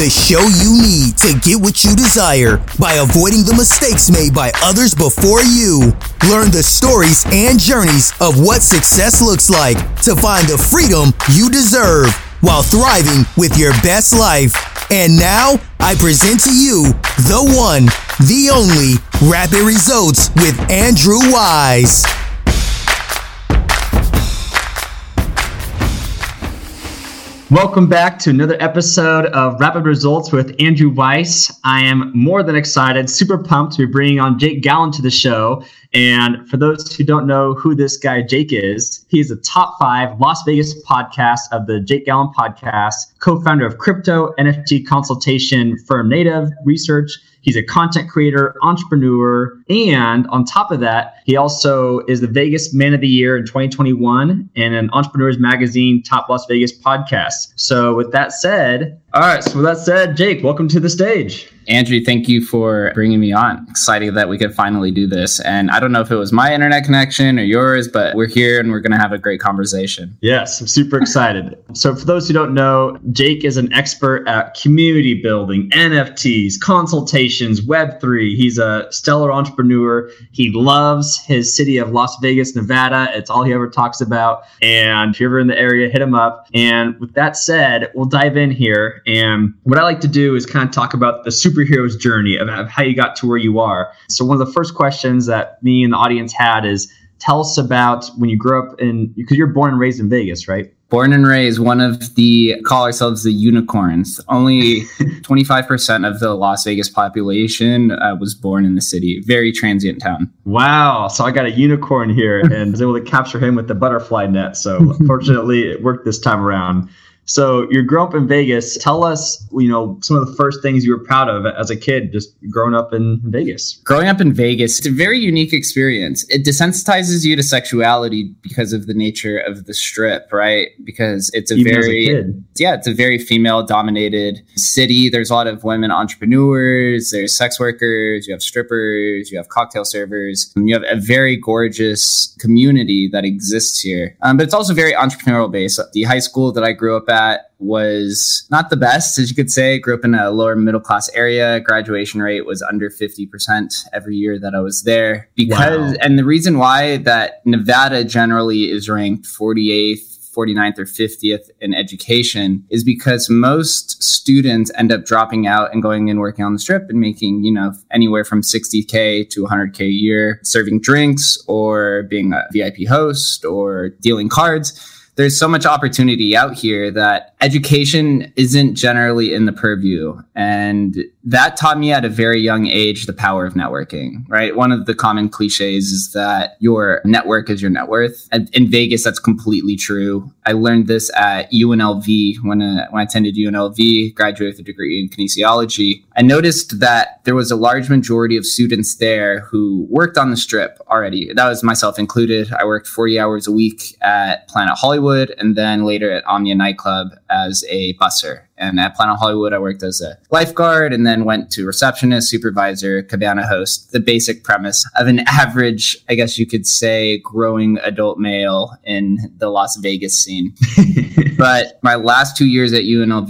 the show you need to get what you desire by avoiding the mistakes made by others before you. Learn the stories and journeys of what success looks like to find the freedom you deserve while thriving with your best life. And now, I present to you the one, the only Rapid Results with Andrew Wise. Welcome back to another episode of Rapid Results with Andrew Weiss. I am more than excited, super pumped to be bringing on Jake Gallen to the show. And for those who don't know who this guy Jake is, he's a top five Las Vegas podcast of the Jake Gallen podcast, co-founder of crypto NFT consultation firm Nativ Research He's a content creator, entrepreneur, and on top of that, he also is the Vegas Man of the Year in 2021 and an Entrepreneurs Magazine Top Las Vegas podcast. So, with that said, all right. So, with that said, Jake, welcome to the stage. Andrew, thank you for bringing me on. Excited that we could finally do this. And I don't know if it was my internet connection or yours, but we're here and we're going to have a great conversation. Yes, I'm super excited. so, for those who don't know, Jake is an expert at community building, NFTs, consultations, Web3. He's a stellar entrepreneur. He loves his city of Las Vegas, Nevada. It's all he ever talks about. And if you're ever in the area, hit him up. And with that said, we'll dive in here. And what I like to do is kind of talk about the super superhero's journey of, of how you got to where you are. So one of the first questions that me and the audience had is tell us about when you grew up in because you're born and raised in Vegas, right? Born and raised, one of the call ourselves the unicorns. Only 25% of the Las Vegas population uh, was born in the city. Very transient town. Wow. So I got a unicorn here and was able to capture him with the butterfly net. So fortunately, it worked this time around. So you grew up in Vegas. Tell us, you know, some of the first things you were proud of as a kid, just growing up in Vegas. Growing up in Vegas, it's a very unique experience. It desensitizes you to sexuality because of the nature of the strip, right? Because it's a Even very, a yeah, it's a very female-dominated city. There's a lot of women entrepreneurs. There's sex workers. You have strippers. You have cocktail servers. And you have a very gorgeous community that exists here. Um, but it's also very entrepreneurial based. The high school that I grew up at was not the best, as you could say. Grew up in a lower middle class area. Graduation rate was under 50% every year that I was there. Because, wow. and the reason why that Nevada generally is ranked 48th 49th or 50th in education is because most students end up dropping out and going and working on the strip and making, you know, anywhere from 60K to 100K a year, serving drinks or being a VIP host or dealing cards there's so much opportunity out here that education isn't generally in the purview. And that taught me at a very young age the power of networking, right? One of the common cliches is that your network is your net worth. And in Vegas, that's completely true. I learned this at UNLV when, uh, when I attended UNLV, graduated with a degree in kinesiology. I noticed that there was a large majority of students there who worked on the strip already. That was myself included. I worked 40 hours a week at Planet Hollywood and then later at Omnia Nightclub as a busser. And at Planet Hollywood, I worked as a lifeguard and then went to receptionist, supervisor, cabana host. The basic premise of an average, I guess you could say, growing adult male in the Las Vegas scene. but my last two years at UNLV,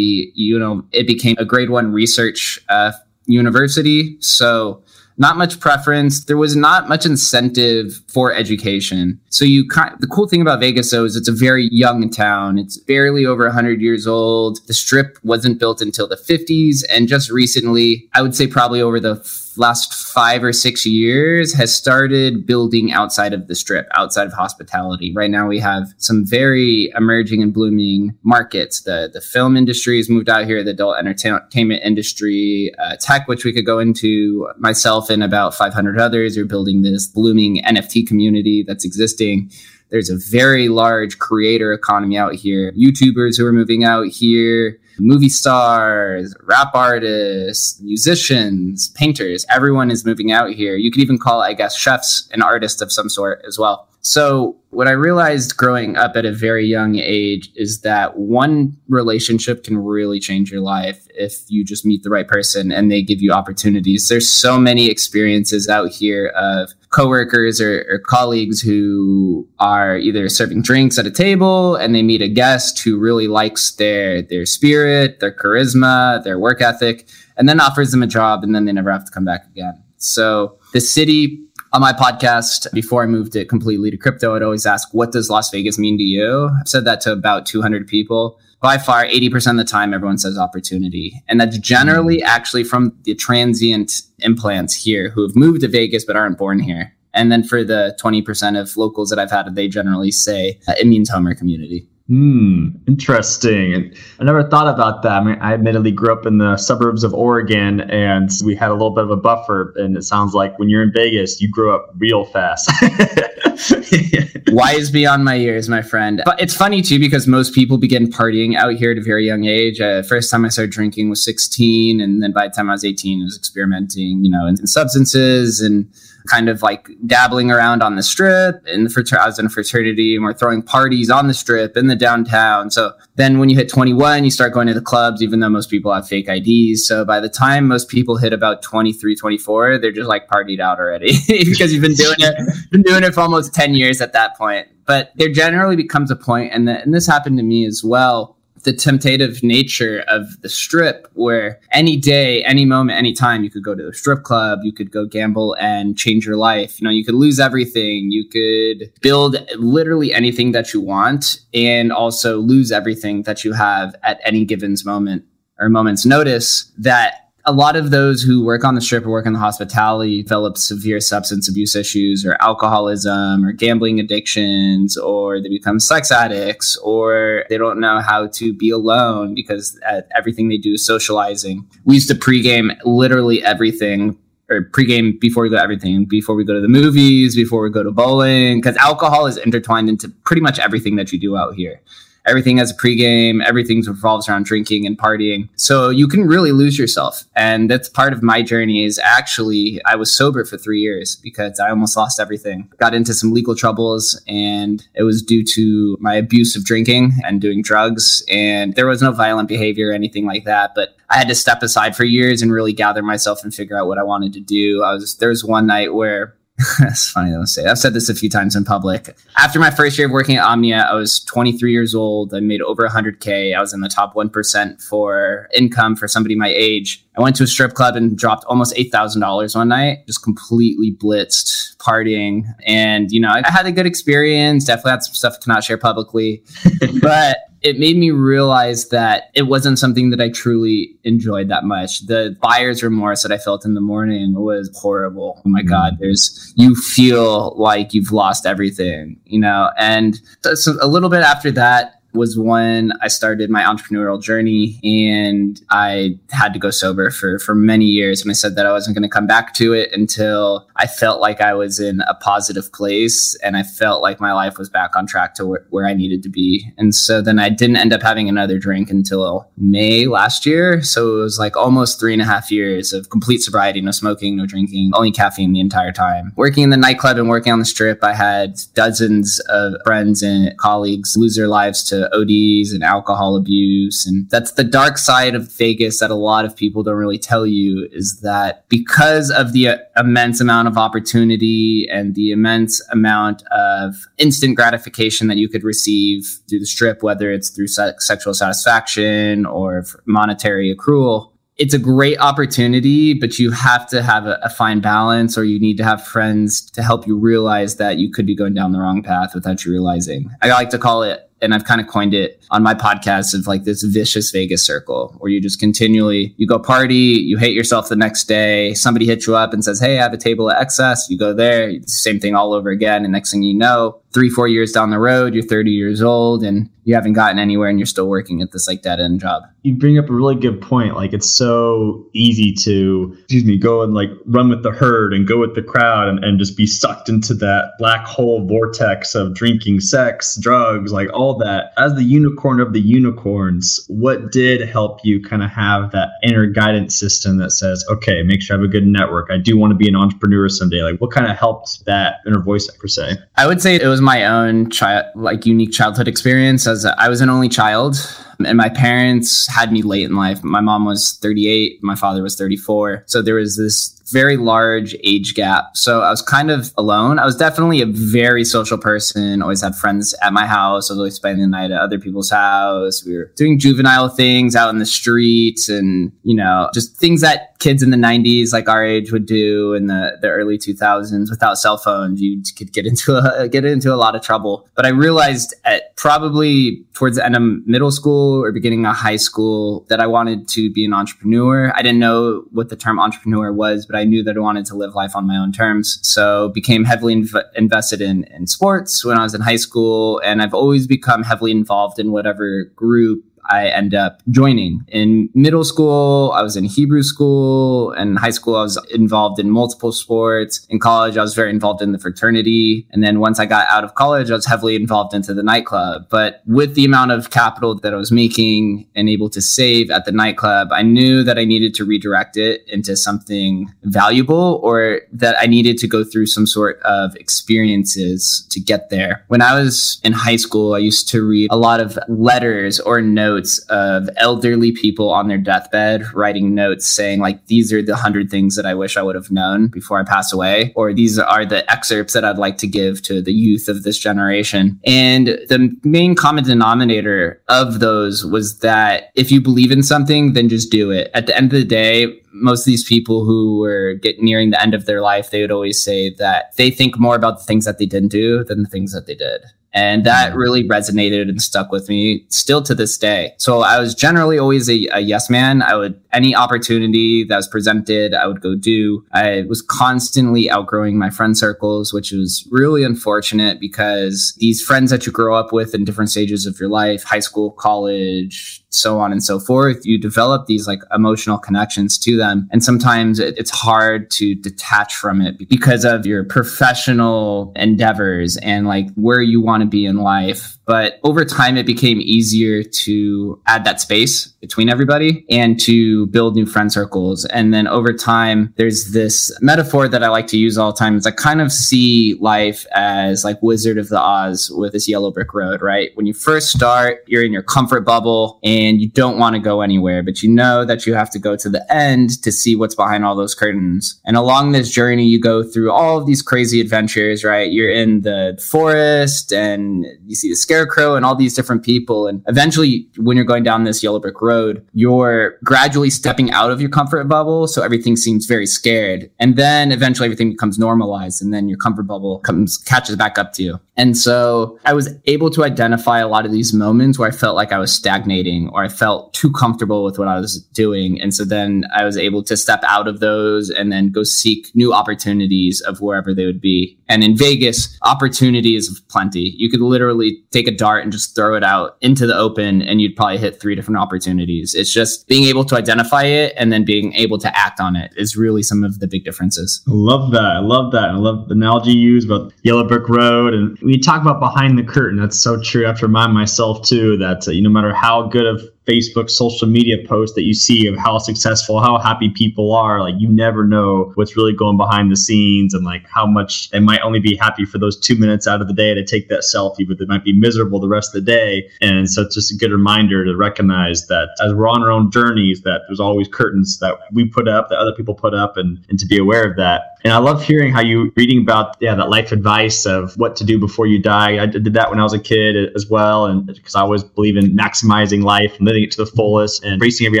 you know, it became a grade one research uh, university. So not much preference. There was not much incentive for education. So you kind the cool thing about Vegas though is it's a very young town. It's barely over 100 years old. The strip wasn't built until the 50s and just recently, I would say probably over the last five or six years has started building outside of the strip, outside of hospitality. Right now, we have some very emerging and blooming markets. The the film industry has moved out here, the adult entertainment industry, uh, tech, which we could go into. Myself and about 500 others are building this blooming NFT community that's existing. There's a very large creator economy out here. YouTubers who are moving out here movie stars, rap artists, musicians, painters. Everyone is moving out here. You could even call, I guess, chefs an artist of some sort as well. So, what I realized growing up at a very young age is that one relationship can really change your life if you just meet the right person and they give you opportunities. There's so many experiences out here of coworkers or, or colleagues who are either serving drinks at a table and they meet a guest who really likes their their spirit, their charisma, their work ethic, and then offers them a job and then they never have to come back again. So the city on my podcast before I moved it completely to crypto, I'd always ask, what does Las Vegas mean to you? I've said that to about 200 people. By far, 80% of the time, everyone says opportunity. And that's generally actually from the transient implants here who have moved to Vegas but aren't born here. And then for the 20% of locals that I've had, they generally say uh, it means home or community. Hmm, interesting. I never thought about that. I mean, I admittedly grew up in the suburbs of Oregon and we had a little bit of a buffer. And it sounds like when you're in Vegas, you grow up real fast. Wise beyond my years, my friend. But it's funny too because most people begin partying out here at a very young age. Uh, first time I started drinking was 16. And then by the time I was 18, I was experimenting, you know, in, in substances and kind of like dabbling around on the strip in the frater- I was in a fraternity and we're throwing parties on the strip in the downtown. So then when you hit 21, you start going to the clubs, even though most people have fake IDs. So by the time most people hit about 23, 24, they're just like partied out already because you've been doing it, been doing it for almost 10 years at that point. But there generally becomes a point, and, the, and this happened to me as well the temptative nature of the strip where any day, any moment, any time you could go to a strip club, you could go gamble and change your life. You know, you could lose everything. You could build literally anything that you want and also lose everything that you have at any given moment or moment's notice that a lot of those who work on the strip or work in the hospitality develop severe substance abuse issues or alcoholism or gambling addictions or they become sex addicts or they don't know how to be alone because uh, everything they do is socializing. We used to pregame literally everything or pregame before we go to everything, before we go to the movies, before we go to bowling, because alcohol is intertwined into pretty much everything that you do out here everything has a pregame, everything revolves around drinking and partying. So you can really lose yourself. And that's part of my journey is actually I was sober for three years because I almost lost everything. Got into some legal troubles and it was due to my abuse of drinking and doing drugs. And there was no violent behavior or anything like that. But I had to step aside for years and really gather myself and figure out what I wanted to do. I was there was one night where That's funny to say. I've said this a few times in public. After my first year of working at Omnia, I was 23 years old. I made over 100K. I was in the top 1% for income for somebody my age. I went to a strip club and dropped almost $8,000 one night, just completely blitzed partying. And, you know, I had a good experience. Definitely had some stuff I cannot share publicly. but it made me realize that it wasn't something that I truly enjoyed that much. The buyer's remorse that I felt in the morning was horrible. Oh my mm-hmm. God, there's, you feel like you've lost everything, you know? And so a little bit after that, was when I started my entrepreneurial journey and I had to go sober for, for many years. And I said that I wasn't going to come back to it until I felt like I was in a positive place and I felt like my life was back on track to where, where I needed to be. And so then I didn't end up having another drink until May last year. So it was like almost three and a half years of complete sobriety, no smoking, no drinking, only caffeine the entire time. Working in the nightclub and working on the strip, I had dozens of friends and colleagues lose their lives to ODs and alcohol abuse. And that's the dark side of Vegas that a lot of people don't really tell you is that because of the uh, immense amount of opportunity and the immense amount of instant gratification that you could receive through the strip, whether it's through se- sexual satisfaction or monetary accrual, it's a great opportunity, but you have to have a, a, fine balance, or you need to have friends to help you realize that you could be going down the wrong path without you realizing. I like to call it and I've kind of coined it on my podcast of like this vicious Vegas circle where you just continually you go party, you hate yourself the next day, somebody hits you up and says, "Hey, I have a table at XS." You go there, same thing all over again, and next thing you know, three, four years down the road, you're 30 years old and you haven't gotten anywhere and you're still working at this like dead end job. You bring up a really good point. Like it's so easy to, excuse me, go and like run with the herd and go with the crowd and, and just be sucked into that black hole vortex of drinking, sex, drugs, like all that. As the unicorn of the unicorns, what did help you kind of have that inner guidance system that says, okay, make sure I have a good network. I do want to be an entrepreneur someday. Like what kind of helped that inner voice per se? I would say it was my own child, like unique childhood experience as a, I was an only child and my parents had me late in life. My mom was 38, my father was 34. So there was this very large age gap. So I was kind of alone. I was definitely a very social person, always had friends at my house. I was always spending the night at other people's house. We were doing juvenile things out in the streets and, you know, just things that kids in the 90s like our age would do in the, the early 2000s without cell phones you could get into a get into a lot of trouble but i realized at probably towards the end of middle school or beginning of high school that i wanted to be an entrepreneur i didn't know what the term entrepreneur was but i knew that i wanted to live life on my own terms. So became heavily inv- invested in in sports when i was in high school and i've always become heavily involved in whatever group I end up joining. In middle school, I was in Hebrew school. and high school, I was involved in multiple sports. In college, I was very involved in the fraternity. And then once I got out of college, I was heavily involved into the nightclub. But with the amount of capital that I was making and able to save at the nightclub, I knew that I needed to redirect it into something valuable or that I needed to go through some sort of experiences to get there. When I was in high school, I used to read a lot of letters or notes notes of elderly people on their deathbed writing notes saying like these are the hundred things that I wish I would have known before I pass away, or these are the excerpts that I'd like to give to the youth of this generation. And the main common denominator of those was that if you believe in something, then just do it. At the end of the day, most of these people who were nearing the end of their life, they would always say that they think more about the things that they didn't do than the things that they did. And that mm-hmm. really resonated and stuck with me still to this day. So I was generally always a, a, yes man. I would, any opportunity that was presented, I would go do. I was constantly outgrowing my friend circles, which was really unfortunate because these friends that you grow up with in different stages of your life, high school, college, so on and so forth, you develop these like emotional connections to them. And sometimes it, it's hard to detach from it because of your professional endeavors and like where you want to be in life. But over time, it became easier to add that space between everybody and to build new friend circles. And then over time, there's this metaphor that I like to use all the time. Is I kind of see life as like Wizard of the Oz with this yellow brick road, right? When you first start, you're in your comfort bubble and you don't want to go anywhere, but you know that you have to go to the end to see what's behind all those curtains. And along this journey, you go through all of these crazy adventures, right? You're in the forest and you see the scarecrow and all these different people. And eventually, when you're going down this yellow brick road, you're gradually stepping out of your comfort bubble. So everything seems very scared. And then eventually everything becomes normalized. And then your comfort bubble comes, catches back up to you. And so I was able to identify a lot of these moments where I felt like I was stagnating or I felt too comfortable with what I was doing. And so then I was able to step out of those and then go seek new opportunities of wherever they would be. And in Vegas, opportunity is plenty. You could literally take a dart and just throw it out into the open and you'd probably hit three different opportunities. It's just being able to identify it and then being able to act on it is really some of the big differences. I love that. I love that. I love the analogy you use about Yellow Brick Road. And you talk about behind the curtain, that's so true. I have to remind myself too that uh, no matter how good of Facebook social media posts that you see of how successful, how happy people are, like you never know what's really going behind the scenes and like how much they might only be happy for those two minutes out of the day to take that selfie, but they might be miserable the rest of the day. And so it's just a good reminder to recognize that as we're on our own journeys, that there's always curtains that we put up, that other people put up, and, and to be aware of that. And I love hearing how you reading about yeah that life advice of what to do before you die. I did that when I was a kid as well, and because I always believe in maximizing life and living it to the fullest and embracing every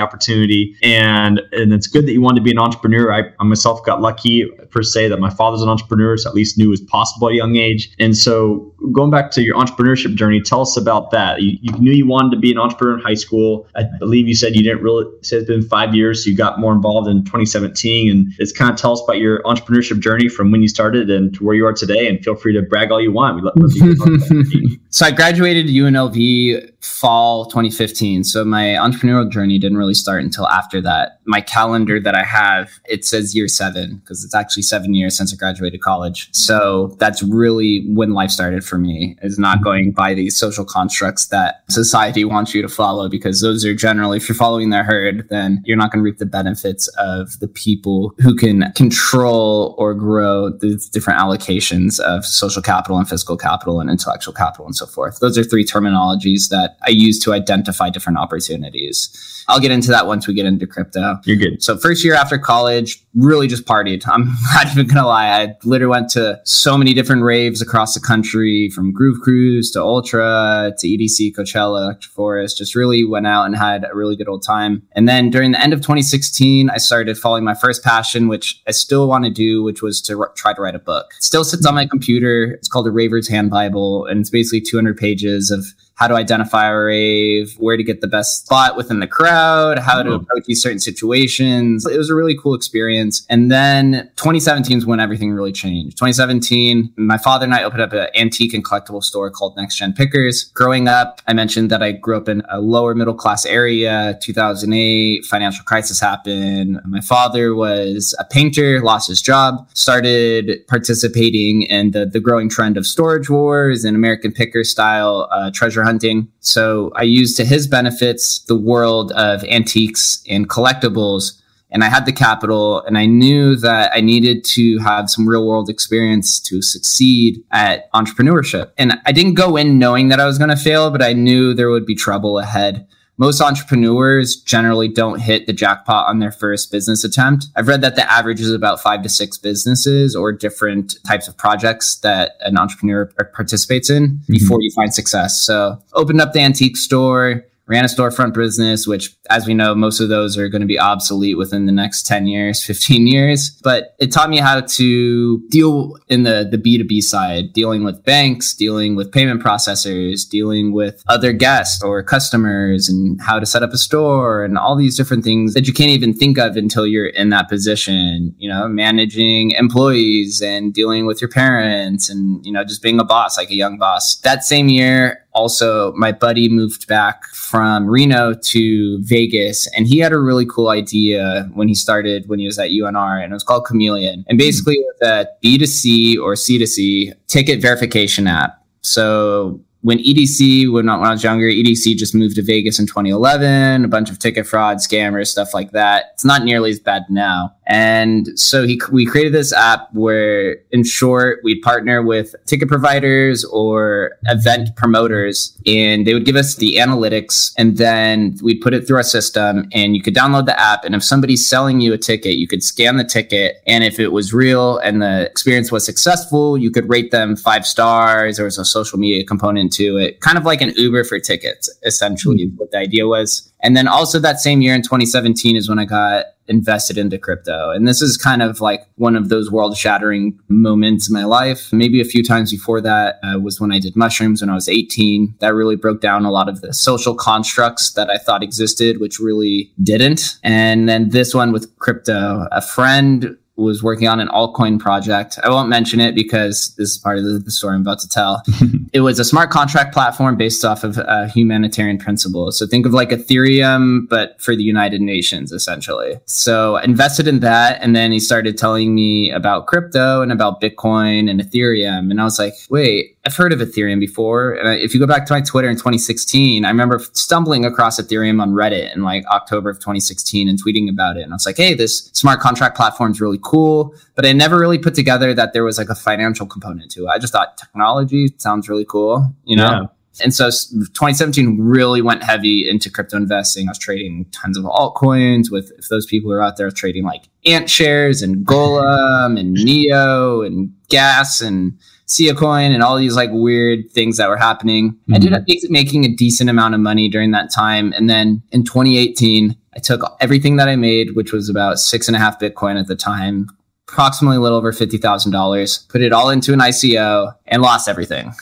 opportunity. And and it's good that you wanted to be an entrepreneur. I, I myself got lucky per se that my father's an entrepreneur, so at least knew it was possible at a young age. And so going back to your entrepreneurship journey, tell us about that. You, you knew you wanted to be an entrepreneur in high school. I believe you said you didn't really. Say it's been five years, so you got more involved in 2017. And it's kind of tell us about your entrepreneurship journey from when you started and to where you are today. And feel free to brag all you want. We love, love so I graduated UNLV fall 2015. So my entrepreneurial journey didn't really start until after that. My calendar that I have, it says year seven because it's actually seven years since I graduated college. So that's really when life started for me is not going by these social constructs that society wants you to follow because those are generally, if you're following their herd, then you're not going to reap the benefits of the people who can control or grow the different allocations of social capital and physical capital and intellectual capital and so forth. Those are three terminologies that that I use to identify different opportunities. I'll get into that once we get into crypto. You're good. So first year after college, really just partied. I'm not even gonna lie. I literally went to so many different raves across the country, from Groove Cruise to Ultra to EDC, Coachella, Electric Forest. Just really went out and had a really good old time. And then during the end of 2016, I started following my first passion, which I still want to do, which was to r- try to write a book. It still sits on my computer. It's called the Raver's Hand Bible, and it's basically 200 pages of how to identify a rave, where to get the best spot within the crowd, how to approach these certain situations. It was a really cool experience. And then 2017 is when everything really changed. 2017, my father and I opened up an antique and collectible store called Next Gen Pickers. Growing up, I mentioned that I grew up in a lower middle class area. 2008, financial crisis happened. My father was a painter, lost his job, started participating in the, the growing trend of storage wars and American picker style uh, treasure hunting. So I used to his benefits the world of antiques and collectibles. And I had the capital, and I knew that I needed to have some real world experience to succeed at entrepreneurship. And I didn't go in knowing that I was going to fail, but I knew there would be trouble ahead most entrepreneurs generally don't hit the jackpot on their first business attempt. I've read that the average is about five to six businesses or different types of projects that an entrepreneur participates in mm-hmm. before you find success. So opened up the antique store, ran a storefront business, which, as we know, most of those are going to be obsolete within the next 10 years, 15 years. But it taught me how to deal in the, the B2B side, dealing with banks, dealing with payment processors, dealing with other guests or customers, and how to set up a store and all these different things that you can't even think of until you're in that position, you know, managing employees and dealing with your parents and, you know, just being a boss, like a young boss. That same year, also my buddy moved back from Reno to Vegas and he had a really cool idea when he started when he was at UNR and it was called Chameleon. And basically it was a B2C or C2C ticket verification app. So when EDC, when, when I was younger, EDC just moved to Vegas in 2011, a bunch of ticket fraud, scammers, stuff like that. It's not nearly as bad now. And so he, we created this app where, in short, we'd partner with ticket providers or event promoters, and they would give us the analytics, and then we'd put it through our system, and you could download the app. And if somebody's selling you a ticket, you could scan the ticket, and if it was real and the experience was successful, you could rate them five stars. There was a social media component to it, kind of like an Uber for tickets, essentially, mm-hmm. what the idea was. And then also that same year in 2017 is when I got invested into crypto. And this is kind of like one of those world shattering moments in my life. Maybe a few times before that uh, was when I did mushrooms when I was 18. That really broke down a lot of the social constructs that I thought existed, which really didn't. And then this one with crypto, a friend was working on an altcoin project. I won't mention it because this is part of the, story I'm about to tell. it was a smart contract platform based off of a humanitarian principles. So think of like Ethereum, but for the United Nations, essentially. So I invested in that. And then he started telling me about crypto and about Bitcoin and Ethereum. And I was like, wait, I've heard of Ethereum before. And if you go back to my Twitter in 2016, I remember stumbling across Ethereum on Reddit in like October of 2016 and tweeting about it. And I was like, hey, this smart contract platform is really cool. But I never really put together that there was like a financial component to it. I just thought technology sounds really cool, you know? Yeah. And so 2017 really went heavy into crypto investing. I was trading tons of altcoins with if those people are out there trading like Antshares and Golem and Neo and Gas and Coin and all these like weird things that were happening. Mm-hmm. I ended up making a decent amount of money during that time. And then in 2018, I took everything that I made, which was about six and a half Bitcoin at the time, approximately a little over $50,000, put it all into an ICO and lost everything.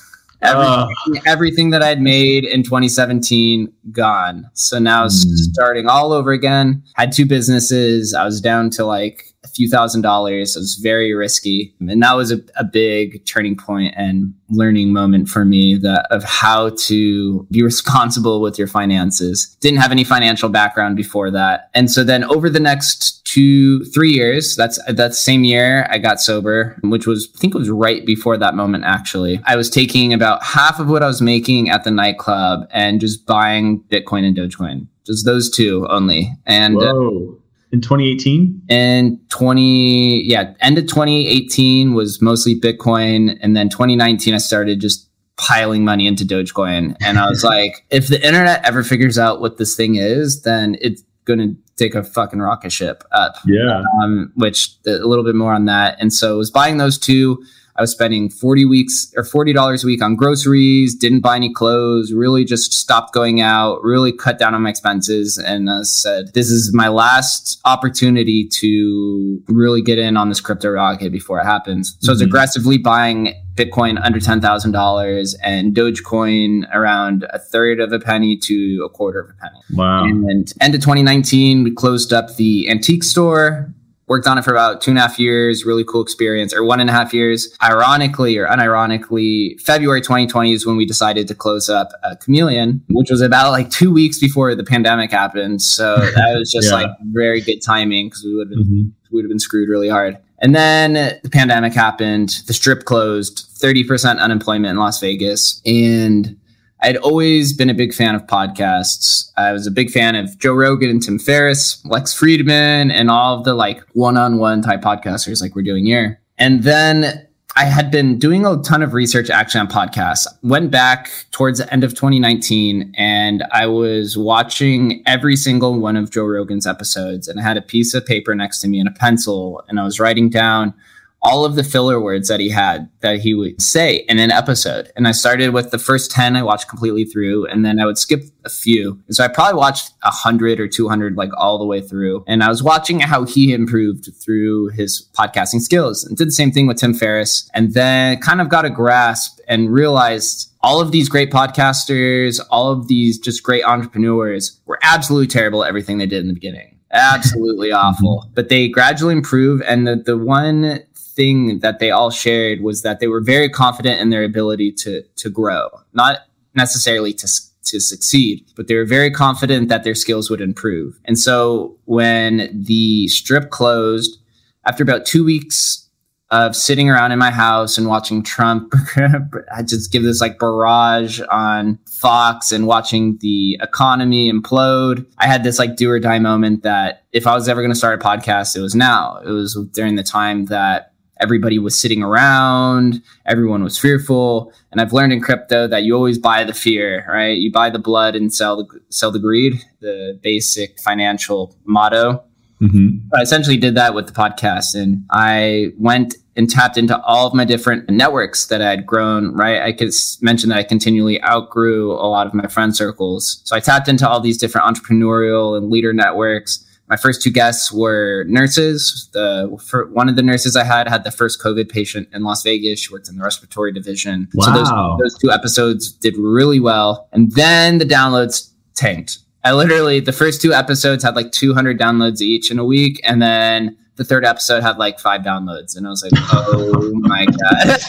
Everything, uh. everything, that I'd made in 2017 gone. So now mm. starting all over again. Had two businesses. I was down to like a few thousand dollars. It was very risky. And that was a, a big turning point and learning moment for me that of how to be responsible with your finances. Didn't have any financial background before that. And so then over the next two, three years, that's that same year I got sober, which was I think it was right before that moment actually. I was taking about half of what I was making at the nightclub and just buying Bitcoin and Dogecoin. Just those two only. And uh, Whoa in 2018 and 20 yeah end of 2018 was mostly bitcoin and then 2019 i started just piling money into Dogecoin. And I was like, if the internet ever figures out what this thing is, then it's going to take a fucking rocket ship up. Yeah. Um, which a little bit more on that. And so I was buying those two. I was spending 40 weeks or $40 a week on groceries, didn't buy any clothes, really just stopped going out, really cut down on my expenses. And uh, said, this is my last opportunity to really get in on this crypto rocket before it happens. So mm-hmm. I was mm-hmm. aggressively buying Bitcoin under $10,000 and Dogecoin around a third of a penny to a quarter of a penny. Wow. And end of 2019, we closed up the antique store, worked on it for about two and a half years, really cool experience, or one and a half years. Ironically or unironically, February 2020 is when we decided to close up uh, Chameleon, which was about like two weeks before the pandemic happened. So that was just yeah. like very good timing because we would have been, mm-hmm. we would have been screwed really hard. And then the pandemic happened, the strip closed, 30% unemployment in Las Vegas. And I'd always been a big fan of podcasts. I was a big fan of Joe Rogan and Tim Ferriss, Lex Fridman, and all of the like one on one type podcasters like we're doing here. And then I had been doing a ton of research actually on podcasts. Went back towards the end of 2019 and I was watching every single one of Joe Rogan's episodes and I had a piece of paper next to me and a pencil and I was writing down all of the filler words that he had that he would say in an episode. And I started with the first 10 I watched completely through, and then I would skip a few. And so I probably watched 100 or 200 like all the way through. And I was watching how he improved through his podcasting skills and did the same thing with Tim Ferriss. And then kind of got a grasp and realized all of these great podcasters, all of these just great entrepreneurs were absolutely terrible at everything they did in the beginning absolutely awful but they gradually improve and the, the one thing that they all shared was that they were very confident in their ability to to grow, not necessarily to to succeed, but they were very confident that their skills would improve. And so when the strip closed, after about two weeks of sitting around in my house and watching Trump, I just give this like barrage on Fox and watching the economy implode. I had this like do or die moment that if I was ever going to start a podcast, it was now. It was during the time that everybody was sitting around, everyone was fearful. And I've learned in crypto that you always buy the fear, right? You buy the blood and sell the sell the greed, the basic financial motto. Mm-hmm. I essentially did that with the podcast, and I went and tapped into all of my different networks that I had grown. Right, I could mention that I continually outgrew a lot of my friend circles, so I tapped into all these different entrepreneurial and leader networks my first two guests were nurses. The one of the nurses I had had the first COVID patient in Las Vegas. She worked in the respiratory division. Wow. So those, those two episodes did really well. And then the downloads tanked. I literally the first two episodes had like 200 downloads each in a week, and then the third episode had like five downloads, and I was like, "Oh my god!"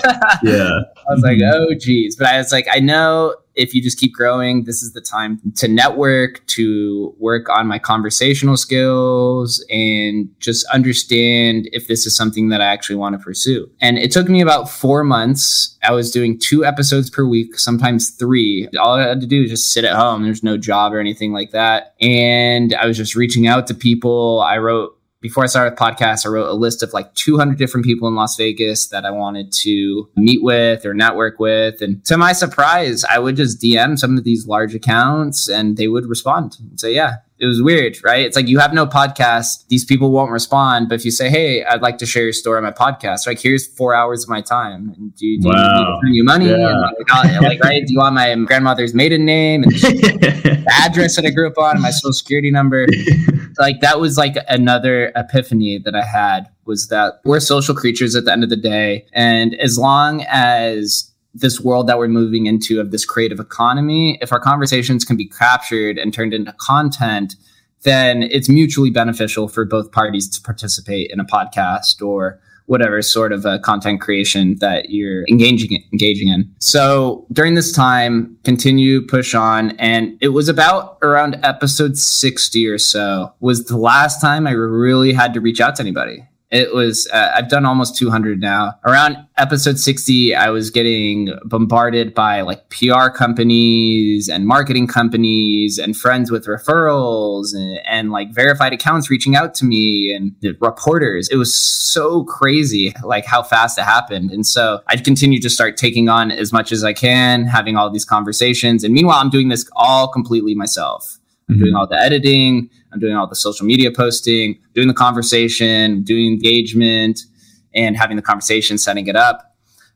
yeah, I was like, "Oh geez," but I was like, I know if you just keep growing, this is the time to network, to work on my conversational skills, and just understand if this is something that I actually want to pursue. And it took me about four months. I was doing two episodes per week, sometimes three. All I had to do was just sit at home. There's no job or anything like that. And I was just reaching out to people. I wrote before I started the podcast, I wrote a list of like 200 different people in Las Vegas that I wanted to meet with or network with. And to my surprise, I would just DM some of these large accounts and they would respond and say, yeah, it was weird, right? It's like you have no podcast, these people won't respond. But if you say, "Hey, I'd like to share your story on my podcast," like here's four hours of my time. And do you, do wow. you need you money? Yeah. Like, like, right? Do you want my grandmother's maiden name and address that I grew up on, and my social security number? like that was like another epiphany that I had was that we're social creatures at the end of the day, and as long as this world that we're moving into of this creative economy, if our conversations can be captured and turned into content, then it's mutually beneficial for both parties to participate in a podcast or whatever sort of a content creation that you're engaging in, engaging in. So during this time, continue push on, and it was about around episode 60 or so was the last time I really had to reach out to anybody It was, uh, I've done almost 200 now. Around episode 60, I was getting bombarded by like PR companies and marketing companies and friends with referrals and, and like verified accounts reaching out to me and reporters. It was so crazy, like how fast it happened. And so I'd continue to start taking on as much as I can, having all these conversations. And meanwhile, I'm doing this all completely myself. I'm mm-hmm. doing all the editing. I'm doing all the social media posting, doing the conversation, doing engagement, and having the conversation, setting it up.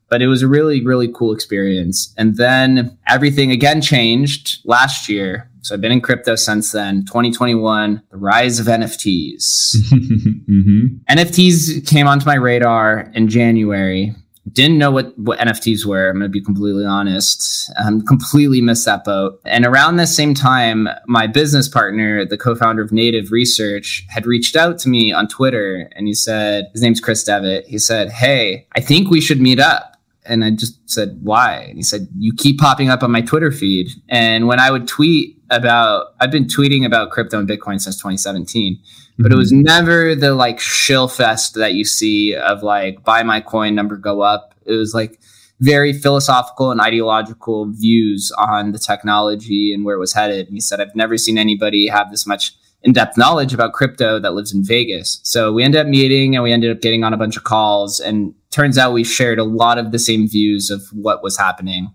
But it was a really, really cool experience. And then everything again changed last year. So I've been in crypto since then. 2021, the rise of NFTs. mm-hmm. NFTs came onto my radar in January didn't know what, what NFTs were. I'm going to be completely honest. Um, completely missed that boat. And around the same time, my business partner, the co-founder of Nativ Research, had reached out to me on Twitter and he said, his name's Chris Devitt. He said, Hey, I think we should meet up. And I just said, why? And he said, you keep popping up on my Twitter feed. And when I would tweet about, I've been tweeting about crypto and Bitcoin since 2017 but it was mm-hmm. never the like shill fest that you see of like buy my coin number go up it was like very philosophical and ideological views on the technology and where it was headed and he said i've never seen anybody have this much in-depth knowledge about crypto that lives in vegas so we ended up meeting and we ended up getting on a bunch of calls and turns out we shared a lot of the same views of what was happening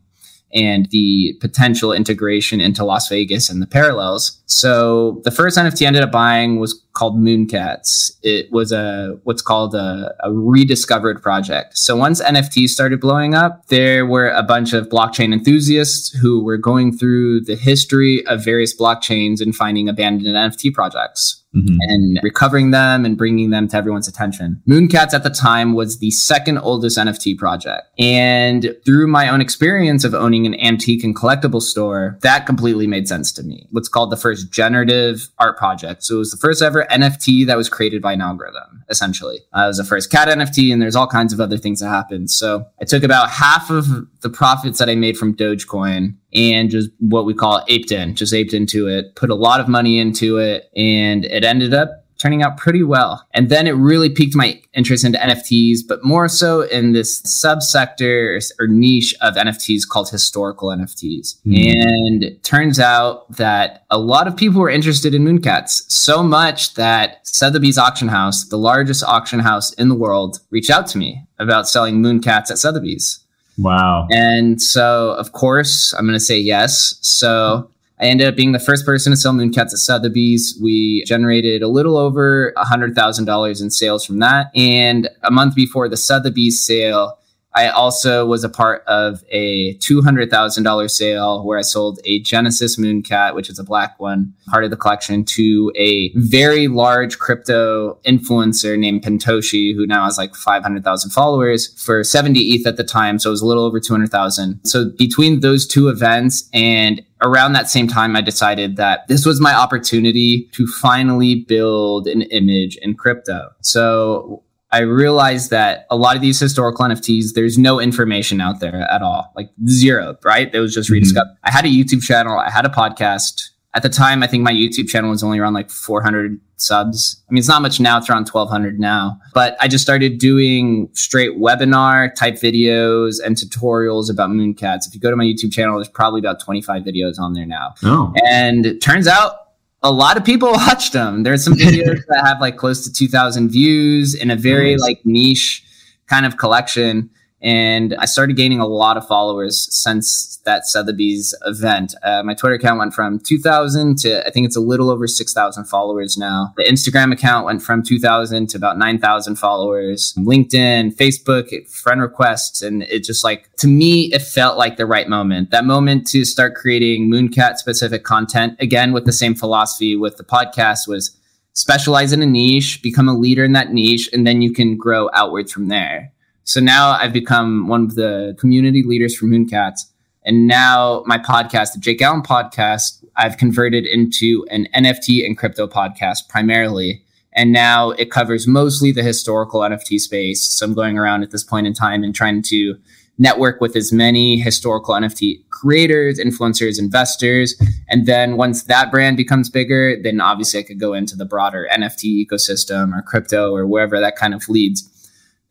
and the potential integration into Las Vegas and the parallels. So the first NFT I ended up buying was called Mooncats. It was a what's called a, a, rediscovered project. So once NFTs started blowing up, there were a bunch of blockchain enthusiasts who were going through the history of various blockchains and finding abandoned NFT projects mm-hmm. and recovering them and bringing them to everyone's attention. Mooncats at the time was the second oldest NFT project. And through my own experience of owning an antique and collectible store, that completely made sense to me. What's called the first generative art project. So it was the first ever NFT that was created by an algorithm, essentially. Uh, it was the first cat NFT, and there's all kinds of other things that happened. So I took about half of the profits that I made from Dogecoin and just what we call aped in, just aped into it, put a lot of money into it, and it ended up turning out pretty well. And then it really piqued my interest into NFTs, but more so in this subsector or niche of NFTs called historical NFTs. Mm. And it turns out that a lot of people were interested in Mooncats, so much that Sotheby's Auction House, the largest auction house in the world, reached out to me about selling Mooncats at Sotheby's. Wow. And so, of course, I'm going to say yes. So I ended up being the first person to sell Mooncats at Sotheby's. We generated a little over $100,000 in sales from that. And a month before the Sotheby's sale, I also was a part of a $200,000 sale where I sold a Genesis Mooncat, which is a black one, part of the collection, to a very large crypto influencer named Pentoshi, who now has like 500,000 followers for 70 ETH at the time. So it was a little over 200,000. So between those two events and around that same time, I decided that this was my opportunity to finally build an image in crypto. So I realized that a lot of these historical NFTs, there's no information out there at all, like zero, right? It was just mm-hmm. rediscovered. I had a YouTube channel, I had a podcast. At the time, I think my YouTube channel was only around like 400 subs. I mean, it's not much now, it's around 1200 now. But I just started doing straight webinar type videos and tutorials about mooncats. If you go to my YouTube channel, there's probably about 25 videos on there now. Oh. And it turns out a lot of people watched them. There's some videos that have like close to 2,000 views in a very nice. like niche kind of collection. And I started gaining a lot of followers since that Sotheby's event. Uh, my Twitter account went from 2,000 to I think it's a little over 6,000 followers now. The Instagram account went from 2,000 to about 9,000 followers. LinkedIn, Facebook, friend requests. And it just like, to me, it felt like the right moment. That moment to start creating Mooncat specific content again with the same philosophy with the podcast was specialize in a niche, become a leader in that niche, and then you can grow outwards from there. So now I've become one of the community leaders for Mooncats. And now my podcast, the Jake Gallen podcast, I've converted into an NFT and crypto podcast primarily. And now it covers mostly the historical NFT space. So I'm going around at this point in time and trying to network with as many historical NFT creators, influencers, investors. And then once that brand becomes bigger, then obviously I could go into the broader NFT ecosystem or crypto or wherever that kind of leads.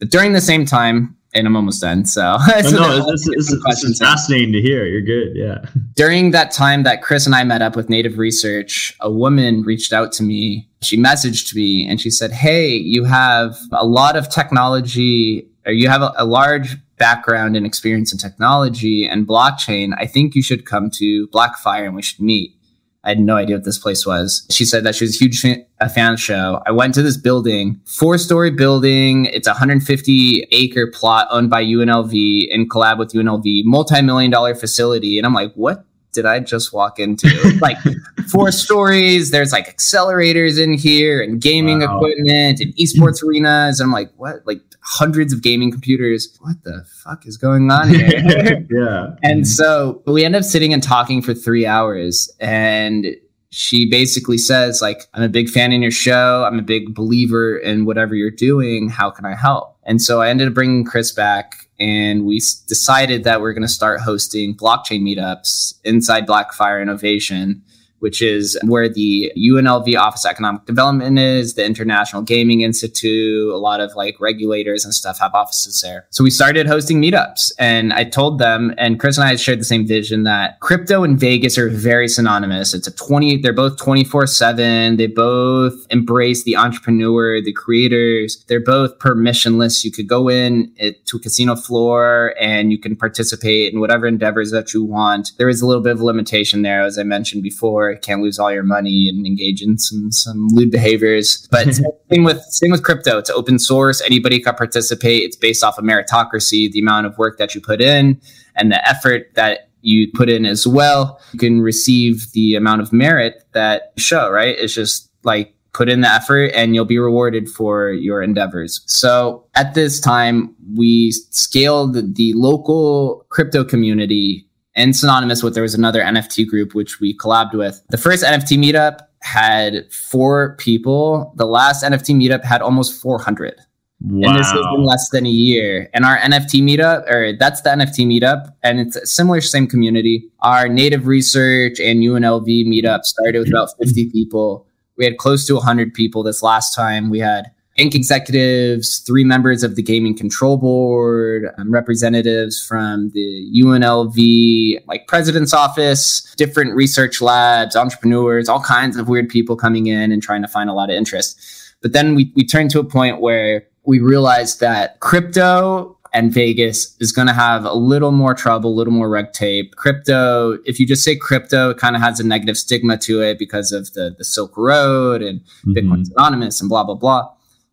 But during the same time, and I'm almost done. So, oh, so no, this, this, this is fascinating to hear. You're good. Yeah. During that time that Chris and I met up with Nativ Research, a woman reached out to me. She messaged me and she said, Hey, you have a lot of technology, or you have a, a large background and experience in technology and blockchain. I think you should come to Black Fire and we should meet. I had no idea what this place was. She said that she was a huge fan, a fan show. I went to this building, four story building. It's a 150 acre plot owned by UNLV in collab with UNLV, multi million dollar facility. And I'm like, what did I just walk into? like four stories. There's like accelerators in here and gaming wow. equipment and esports arenas. And I'm like, what? Like hundreds of gaming computers. What the fuck is going on here? yeah. And so we end up sitting and talking for three hours. And she basically says, like, I'm a big fan in your show. I'm a big believer in whatever you're doing. How can I help? And so I ended up bringing Chris back and we decided that we're going to start hosting blockchain meetups inside Black Fire Innovation which is where the UNLV Office of Economic Development is, the International Gaming Institute, a lot of like regulators and stuff have offices there. So we started hosting meetups and I told them, and Chris and I shared the same vision that crypto and Vegas are very synonymous. It's a 20, they're both 24 seven. They both embrace the entrepreneur, the creators. They're both permissionless. You could go in it, to a casino floor and you can participate in whatever endeavors that you want. There is a little bit of limitation there, as I mentioned before can't lose all your money and engage in some some lewd behaviors. But same with same with crypto. It's open source. Anybody can participate. It's based off of meritocracy, the amount of work that you put in and the effort that you put in as well. You can receive the amount of merit that you show, right? It's just like put in the effort and you'll be rewarded for your endeavors. So at this time, we scaled the local crypto community and synonymous with there was another NFT group which we collabed with. The first NFT meetup had four people. The last NFT meetup had almost 400. Wow. And this is in less than a year. And our NFT meetup, or that's the NFT meetup, and it's a similar, same community. Our Nativ Research and UNLV meetup started with about 50 people. We had close to 100 people this last time. We had Inc. executives, three members of the gaming control board, um, representatives from the UNLV, like president's office, different research labs, entrepreneurs, all kinds of weird people coming in and trying to find a lot of interest. But then we, we turned to a point where we realized that crypto and Vegas is going to have a little more trouble, a little more red tape. Crypto, if you just say crypto, it kind of has a negative stigma to it because of the, the Silk Road and mm-hmm. Bitcoin's anonymous and blah, blah, blah.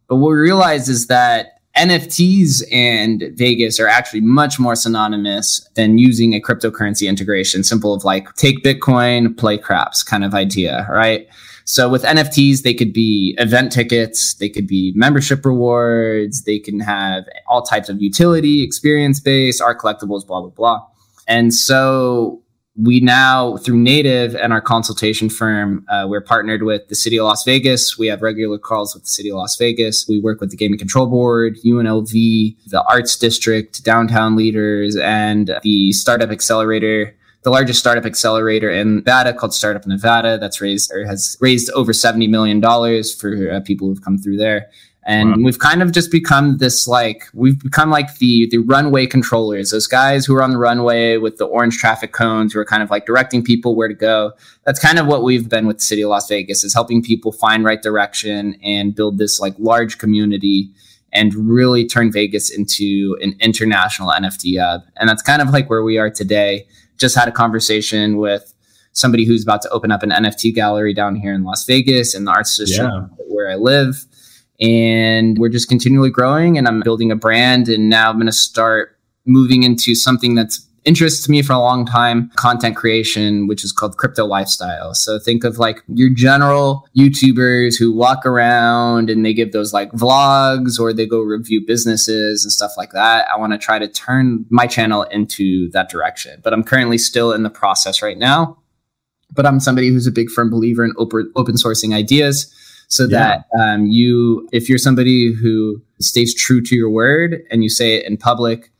But what we realize is that NFTs and Vegas are actually much more synonymous than using a cryptocurrency integration, simple of like take Bitcoin, play craps kind of idea, right? So with NFTs, they could be event tickets, they could be membership rewards, they can have all types of utility, experience based, art collectibles, blah, blah, blah. And so we now through Nativ and our consultation firm uh, we're partnered with the city of las vegas we have regular calls with the city of las vegas we work with the gaming control board unlv the arts district downtown leaders and the startup accelerator the largest startup accelerator in Nevada called Startup Nevada that's raised or has raised over $70 million for uh, people who've come through there. And wow. we've kind of just become this like we've become like the the runway controllers, those guys who are on the runway with the orange traffic cones who are kind of like directing people where to go. That's kind of what we've been with the city of Las Vegas is helping people find right direction and build this like large community and really turn Vegas into an international NFT hub. And that's kind of like where we are today. Just had a conversation with somebody who's about to open up an NFT gallery down here in Las Vegas in the arts district yeah. where I live and we're just continually growing and i'm building a brand and now i'm going to start moving into something that's interests me for a long time content creation which is called crypto lifestyle. So think of like your general youtubers who walk around and they give those like vlogs or they go review businesses and stuff like that. I want to try to turn my channel into that direction but i'm currently still in the process right now. But i'm somebody who's a big firm believer in open, open sourcing ideas so yeah. that um, you, if you're somebody who stays true to your word and you say it in public,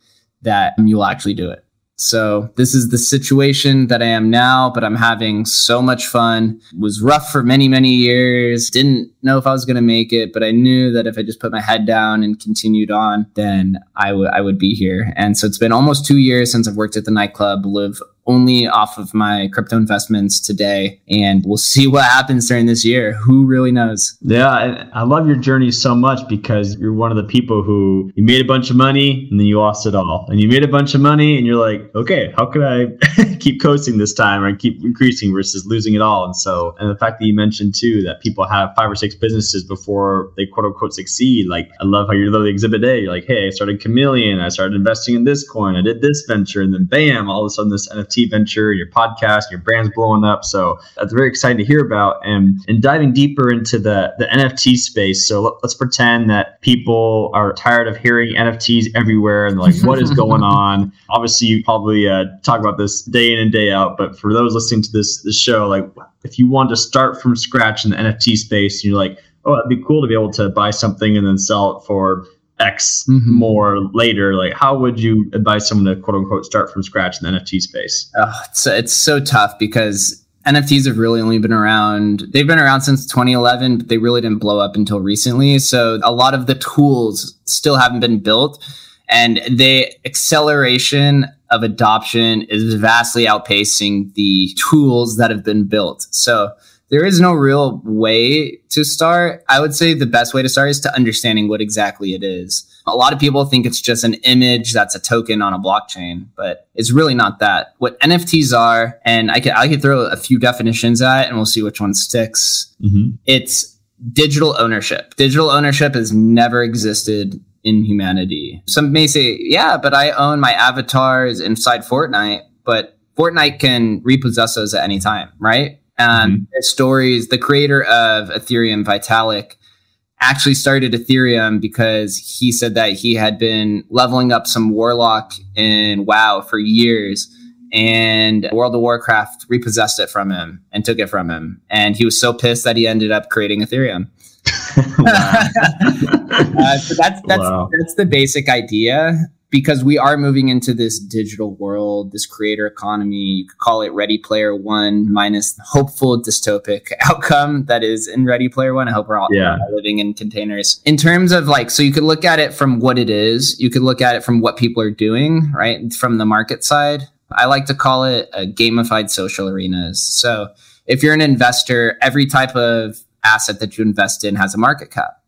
that you'll actually do it. So this is the situation that I am now, but I'm having so much fun. It was rough for many, many years. Didn't know if I was going to make it, but I knew that if I just put my head down and continued on, then I would I would be here. And so it's been almost 2 years since I've worked at the nightclub, live only off of my crypto investments today. And we'll see what happens during this year. Who really knows? Yeah, I love your journey so much because you're one of the people who you made a bunch of money and then you lost it all. And you made a bunch of money and you're like, okay, how could I keep coasting this time or keep increasing versus losing it all? And so, and the fact that you mentioned too that people have five or six businesses before they quote unquote succeed. Like, I love how you're literally exhibit A. You're like, hey, I started Chameleon, I started investing in this coin, I did this venture, and then bam, all of a sudden this NFT venture, your podcast, your brand's blowing up. So that's very exciting to hear about. And and diving deeper into the the NFT space. So let, us pretend that people are tired of hearing NFTs everywhere and like what is going on. Obviously, you probably uh, talk about this day in and day out. But for those listening to this this show, like if you want to start from scratch in the NFT space, and you're like, oh, it'd be cool to be able to buy something and then sell it for X mm-hmm. more later, like how would you advise someone to quote unquote start from scratch in the NFT space? Oh, it's, it's so tough because NFTs have really only been around, they've been around since 2011, but they really didn't blow up until recently. So a lot of the tools still haven't been built. And the acceleration of adoption is vastly outpacing the tools that have been built. So there is no real way to start. I would say the best way to start is to understanding what exactly it is. A lot of people think it's just an image that's a token on a blockchain, but it's really not that. What NFTs are, and I could I could throw a few definitions at it and we'll see which one sticks. Mm-hmm. It's digital ownership. Digital ownership has never existed in humanity. Some may say, yeah, but I own my avatars inside Fortnite, but Fortnite can repossess those at any time, right? And mm-hmm. the stories, the creator of Ethereum, Vitalik, actually started Ethereum because he said that he had been leveling up some warlock in WoW for years and World of Warcraft repossessed it from him and took it from him. And he was so pissed that he ended up creating Ethereum. uh, so that's that's wow. that's the basic idea because we are moving into this digital world, this creator economy. You could call it Ready Player One minus the hopeful dystopic outcome that is in Ready Player One. I hope we're all yeah. living in containers. In terms of like, so you could look at it from what it is, you could look at it from what people are doing, right? From the market side. I like to call it a gamified social arenas. So if you're an investor, every type of asset that you invest in has a market cap.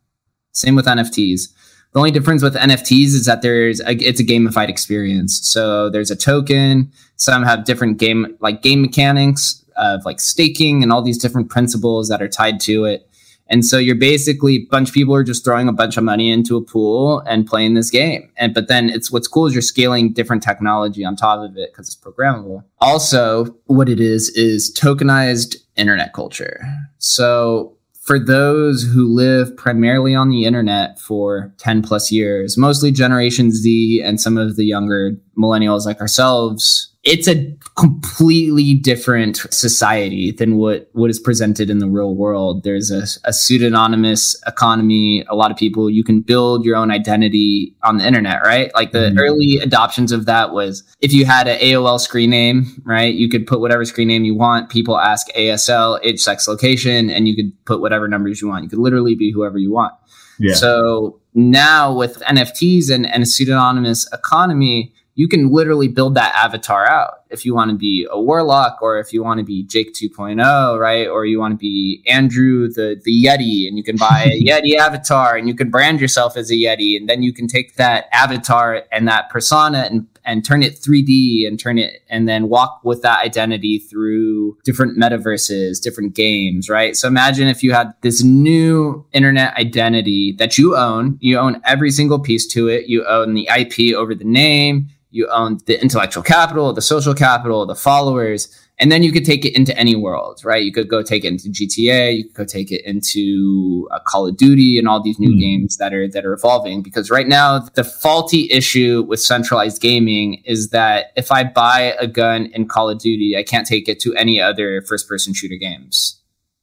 Same with NFTs the only difference with NFTs is that there's a, it's a gamified experience. So there's a token. Some have different game like game mechanics of like staking and all these different principles that are tied to it. And so you're basically a bunch of people are just throwing a bunch of money into a pool and playing this game. And but then it's what's cool is you're scaling different technology on top of it because it's programmable. Also, what it is is tokenized internet culture. So for those who live primarily on the internet for 10 plus years, mostly Generation Z and some of the younger millennials like ourselves, it's a completely different society than what, what is presented in the real world. There's a, a pseudonymous economy. A lot of people, you can build your own identity on the internet, right? Like the mm-hmm. early adoptions of that was if you had an AOL screen name, right? You could put whatever screen name you want. People ask ASL, age, sex, location, and you could put whatever numbers you want. You could literally be whoever you want. Yeah. So now with NFTs and, and a pseudonymous economy, you can literally build that avatar out if you want to be a warlock or if you want to be Jake 2.0, right? Or you want to be Andrew the the Yeti and you can buy a Yeti avatar and you can brand yourself as a Yeti and then you can take that avatar and that persona and and turn it 3D and turn it and then walk with that identity through different metaverses, different games, right? So imagine if you had this new internet identity that you own, you own every single piece to it, you own the IP over the name, you own the intellectual capital, the social capital, the followers, and then you could take it into any world, right? You could go take it into GTA, you could go take it into uh, Call of Duty and all these new mm. games that are that are evolving. Because right now, the faulty issue with centralized gaming is that if I buy a gun in Call of Duty, I can't take it to any other first-person shooter games.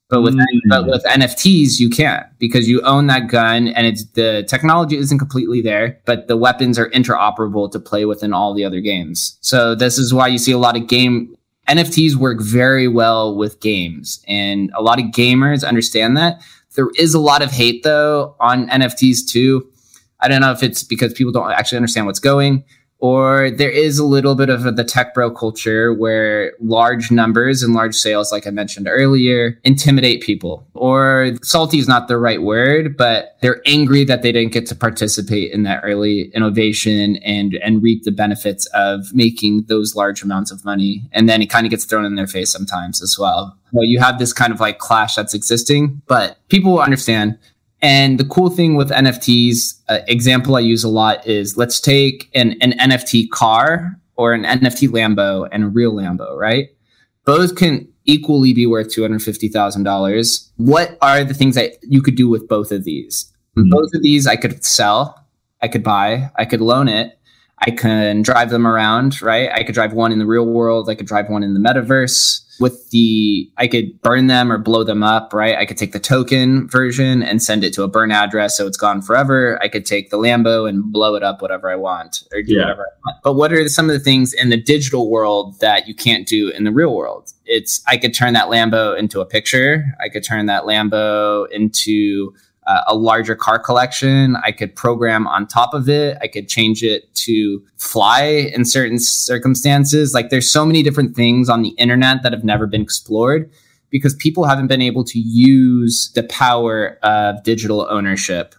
But with mm. but with NFTs, you can't because you own that gun and it's the technology isn't completely there, but the weapons are interoperable to play within all the other games. So this is why you see a lot of game NFTs work very well with games, and a lot of gamers understand that. There is a lot of hate though on NFTs too. I don't know if it's because people don't actually understand what's going or there is a little bit of the tech bro culture where large numbers and large sales, like I mentioned earlier, intimidate people. Or salty is not the right word, but they're angry that they didn't get to participate in that early innovation and and reap the benefits of making those large amounts of money. And then it kind of gets thrown in their face sometimes as well. Well, you have this kind of like clash that's existing, but people will understand and the cool thing with NFTs, uh, example I use a lot is let's take an, an NFT car or an NFT Lambo and a real Lambo, right? Both can equally be worth $250,000. What are the things that you could do with both of these? Mm-hmm. Both of these I could sell, I could buy, I could loan it, I can drive them around, right? I could drive one in the real world, I could drive one in the metaverse with the I could burn them or blow them up, right? I could take the token version and send it to a burn address so it's gone forever. I could take the Lambo and blow it up whatever I want or do yeah. whatever I want. But what are some of the things in the digital world that you can't do in the real world? It's I could turn that Lambo into a picture. I could turn that Lambo into uh, a larger car collection. I could program on top of it. I could change it to fly in certain circumstances. Like there's so many different things on the internet that have never been explored because people haven't been able to use the power of digital ownership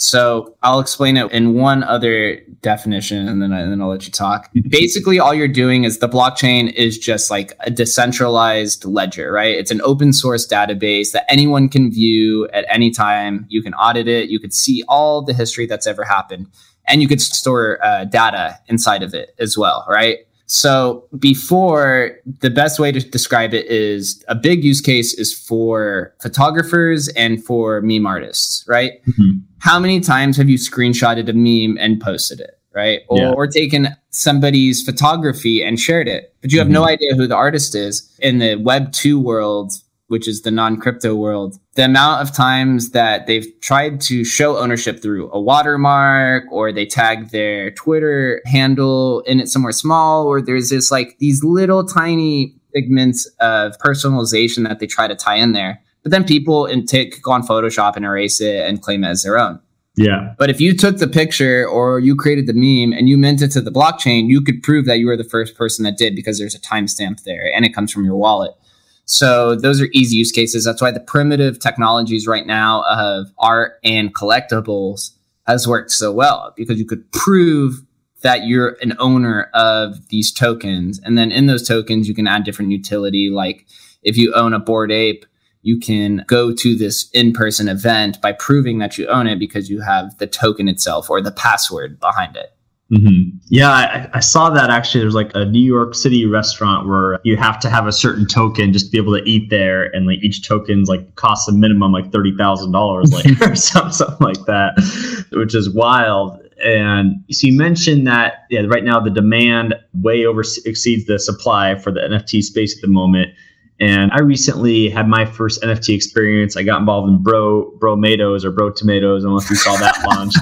so I'll explain it in one other definition and then, and then I'll let you talk. Basically, all you're doing is the blockchain is just like a decentralized ledger, right? It's an open source database that anyone can view at any time. You can audit it. You could see all the history that's ever happened and you could store uh, data inside of it as well, right? So before the best way to describe it is a big use case is for photographers and for meme artists, right? Mm-hmm. How many times have you screenshotted a meme and posted it, right? Or, yeah. or taken somebody's photography and shared it, but you have mm-hmm. no idea who the artist is. In the Web 2 world, which is the non crypto world, the amount of times that they've tried to show ownership through a watermark or they tag their Twitter handle in it somewhere small, or there's this like these little tiny figments of personalization that they try to tie in there. But then people in take go on Photoshop and erase it and claim it as their own. Yeah. But if you took the picture or you created the meme and you mint it to the blockchain, you could prove that you were the first person that did because there's a timestamp there and it comes from your wallet. So those are easy use cases. That's why the primitive technologies right now of art and collectibles has worked so well because you could prove that you're an owner of these tokens. And then in those tokens, you can add different utility. Like if you own a Bored Ape, you can go to this in person event by proving that you own it because you have the token itself or the password behind it. Mm-hmm. Yeah, I, I, saw that actually. There's like a New York City restaurant where you have to have a certain token just to be able to eat there, and like each token's like costs a minimum like thirty thousand dollars, like or something, something like that, which is wild. And so you mentioned that yeah, right now the demand way over exceeds the supply for the NFT space at the moment. And I recently had my first NFT experience. I got involved in Bro Bro Tomatoes or Bro Tomatoes. I don't know if you saw that launch.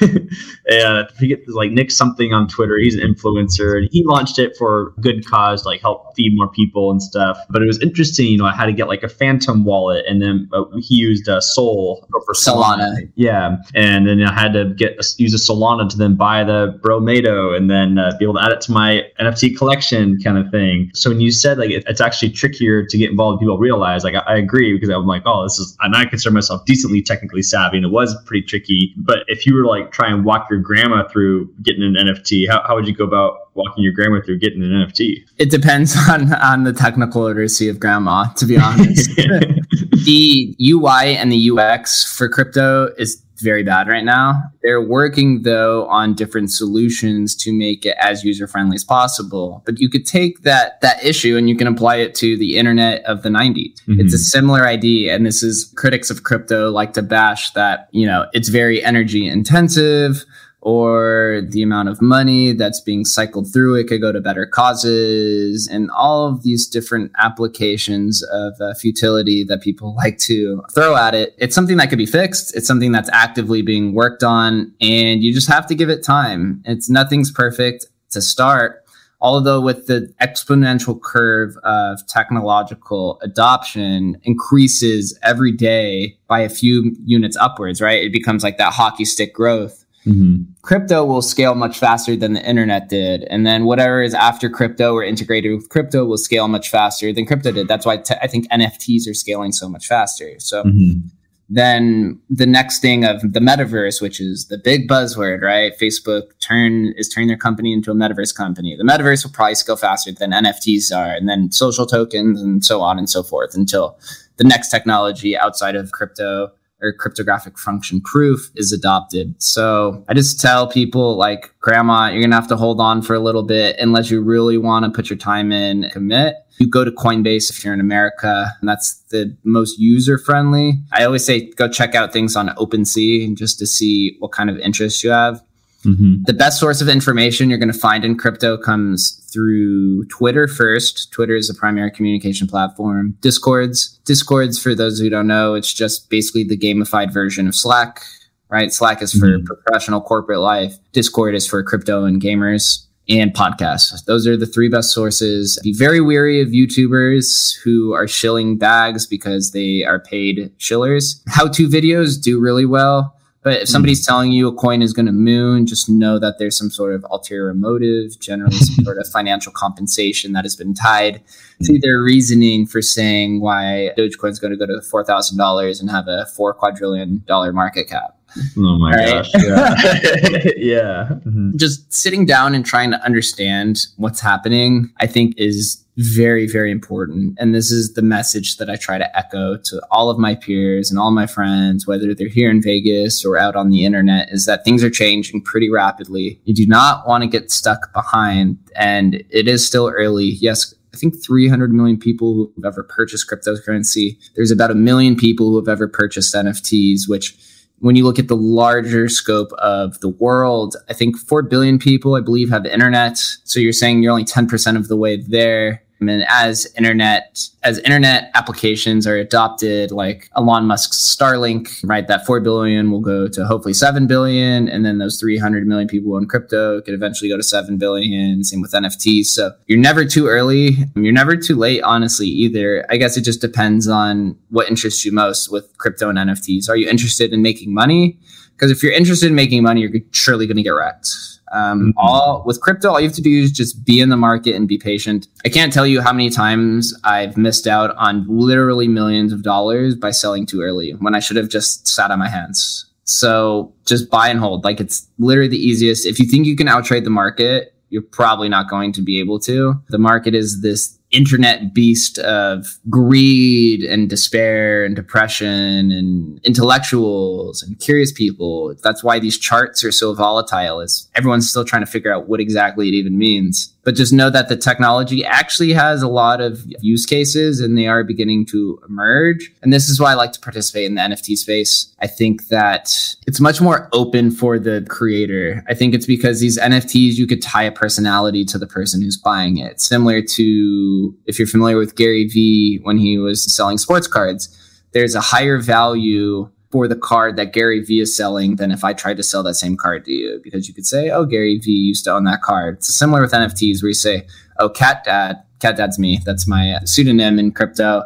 and I forget like Nick something on Twitter. He's an influencer, and he launched it for good cause, like help feed more people and stuff. But it was interesting, you know, I had to get like a Phantom wallet, and then uh, he used a Sol for Solana. Solana. Yeah, and then I had to get a, use a Solana to then buy the Bromato, and then uh, be able to add it to my NFT collection, kind of thing. So when you said like it, it's actually trickier to get involved, people realize like I, I agree because I'm like, oh, this is, and I consider myself decently technically savvy, and it was pretty tricky. But if you were like try and walk your grandma through getting an NFT, how, how would you go about walking your grandma through getting an NFT? It depends on on the technical literacy of grandma, to be honest. the UI and the UX for crypto is very bad right now. They're working though on different solutions to make it as user friendly as possible. But you could take that that issue and you can apply it to the internet of the 90s. Mm-hmm. It's a similar idea and this is critics of crypto like to bash that, you know, it's very energy intensive or the amount of money that's being cycled through it could go to better causes and all of these different applications of uh, futility that people like to throw at it. It's something that could be fixed. It's something that's actively being worked on and you just have to give it time. It's nothing's perfect to start. Although with the exponential curve of technological adoption increases every day by a few units upwards, right? It becomes like that hockey stick growth Mm-hmm. Crypto will scale much faster than the internet did. And then whatever is after crypto or integrated with crypto will scale much faster than crypto did. That's why I think NFTs are scaling so much faster. So mm-hmm. then the next thing of the metaverse, which is the big buzzword, right? Facebook turn is turning their company into a metaverse company. The metaverse will probably scale faster than NFTs are, and then social tokens and so on and so forth until the next technology outside of crypto or cryptographic function proof is adopted. So I just tell people like, grandma, you're going to have to hold on for a little bit unless you really want to put your time in, commit. You go to Coinbase if you're in America, and that's the most user friendly. I always say go check out things on OpenSea just to see what kind of interest you have. Mm-hmm. The best source of information you're going to find in crypto comes through Twitter first. Twitter is a primary communication platform. Discords. Discords, for those who don't know, it's just basically the gamified version of Slack, right? Slack is for mm-hmm. professional corporate life. Discord is for crypto and gamers and podcasts. Those are the three best sources. Be very wary of YouTubers who are shilling bags because they are paid shillers. How to videos do really well. But if somebody's mm telling you a coin is going to moon, just know that there's some sort of ulterior motive, generally some sort of financial compensation that has been tied to their reasoning for saying why Dogecoin is going to go to four thousand dollars and have a four quadrillion dollar market cap. Oh my right? gosh! Yeah, yeah. Mm-hmm. Just sitting down and trying to understand what's happening, I think, is very, very important. And this is the message that I try to echo to all of my peers and all my friends, whether they're here in Vegas or out on the internet, is that things are changing pretty rapidly. You do not want to get stuck behind. And it is still early. Yes, I think 300 million people who have ever purchased cryptocurrency. There's about a million people who have ever purchased NFTs, which when you look at the larger scope of the world, I think 4 billion people, I believe, have the internet. So you're saying you're only 10% of the way there. And as internet as internet applications are adopted, like Elon Musk's Starlink, right, that four billion will go to hopefully seven billion, and then those 300 million people in crypto could eventually go to seven billion. Same with NFTs. So you're never too early. You're never too late, honestly, either. I guess it just depends on what interests you most with crypto and NFTs. Are you interested in making money? Because if you're interested in making money, you're surely going to get wrecked. Um, mm-hmm. All with crypto, all you have to do is just be in the market and be patient. I can't tell you how many times I've missed out on literally millions of dollars by selling too early when I should have just sat on my hands. So just buy and hold. Like it's literally the easiest. If you think you can outtrade the market, you're probably not going to be able to. The market is this internet beast of greed and despair and depression and intellectuals and curious people. That's why these charts are so volatile is everyone's still trying to figure out what exactly it even means but just know that the technology actually has a lot of use cases and they are beginning to emerge. And this is why I like to participate in the NFT space. I think that it's much more open for the creator. I think it's because these NFTs, you could tie a personality to the person who's buying it. Similar to if you're familiar with Gary Vee when he was selling sports cards, there's a higher value for the card that Gary Vee is selling than if I tried to sell that same card to you because you could say, oh, Gary Vee used to own that card. It's similar with NFTs where you say, oh, Cat Dad, Cat Dad's me. That's my pseudonym in crypto.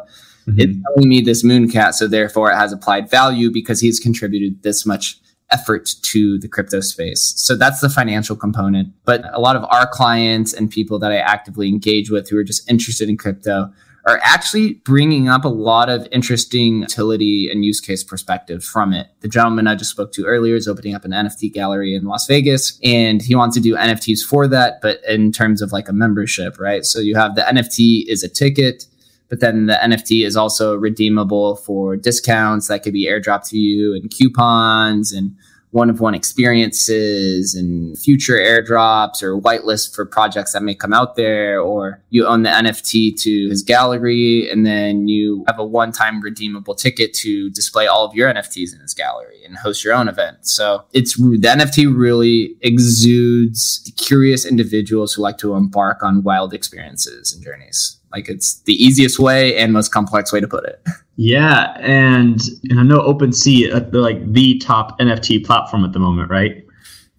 Mm-hmm. It's telling me this moon cat, so therefore it has applied value because he's contributed this much effort to the crypto space. So that's the financial component. But a lot of our clients and people that I actively engage with who are just interested in crypto are actually bringing up a lot of interesting utility and use case perspective from it. The gentleman I just spoke to earlier is opening up an NFT gallery in Las Vegas and he wants to do NFTs for that, but in terms of like a membership, right? So you have the NFT is a ticket, but then the NFT is also redeemable for discounts that could be airdropped to you and coupons and one of one experiences and future airdrops or whitelist for projects that may come out there, or you own the NFT to his gallery and then you have a one time redeemable ticket to display all of your NFTs in his gallery and host your own event. So it's the NFT really exudes curious individuals who like to embark on wild experiences and journeys. Like it's the easiest way and most complex way to put it. Yeah, and and I know OpenSea uh, they're like the top NFT platform at the moment, right?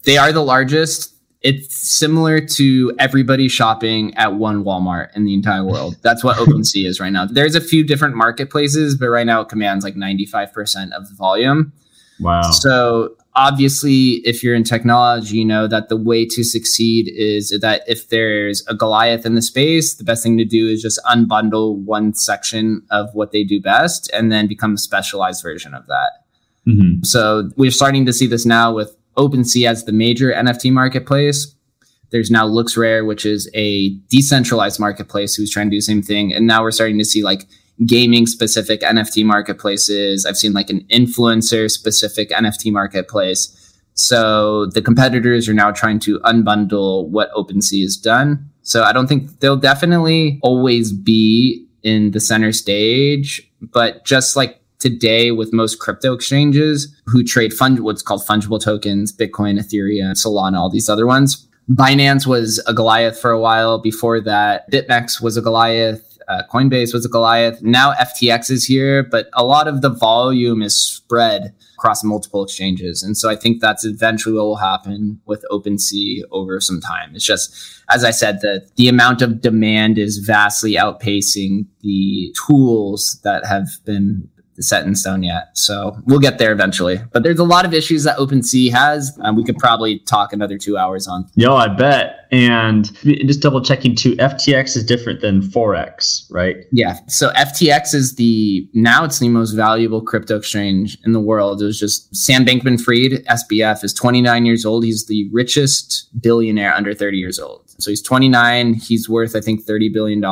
They are the largest. It's similar to everybody shopping at one Walmart in the entire world. That's what OpenSea is right now. There's a few different marketplaces, but right now it commands like 95% of the volume. Wow. So obviously if you're in technology you know that the way to succeed is that if there's a goliath in the space the best thing to do is just unbundle one section of what they do best and then become a specialized version of that. Mm-hmm. so we're starting to see this now with OpenSea as the major nft marketplace. There's now LooksRare which is a decentralized marketplace who's trying to do the same thing. And now we're starting to see like gaming specific NFT marketplaces. I've seen like an influencer specific NFT marketplace. So the competitors are now trying to unbundle what OpenSea has done. So I don't think they'll definitely always be in the center stage, but just like today with most crypto exchanges who trade fund what's called fungible tokens, Bitcoin, Ethereum, Solana, all these other ones. Binance was a Goliath for a while. Before that, BitMEX was a Goliath uh, Coinbase was a Goliath. Now FTX is here, but a lot of the volume is spread across multiple exchanges. And so I think that's eventually what will happen with OpenSea over some time. It's just, as I said, that the amount of demand is vastly outpacing the tools that have been set in stone yet. So we'll get there eventually. But there's a lot of issues that OpenSea has. and we could probably talk another two hours on. Yo, I bet. And just double checking too, FTX is different than Forex, right? Yeah. So FTX is the now it's the most valuable crypto exchange in the world. It was just Sam Bankman Fried, SBF, is 29 years old. He's the richest billionaire under 30 years old. So he's 29. He's worth, I think, $30 billion.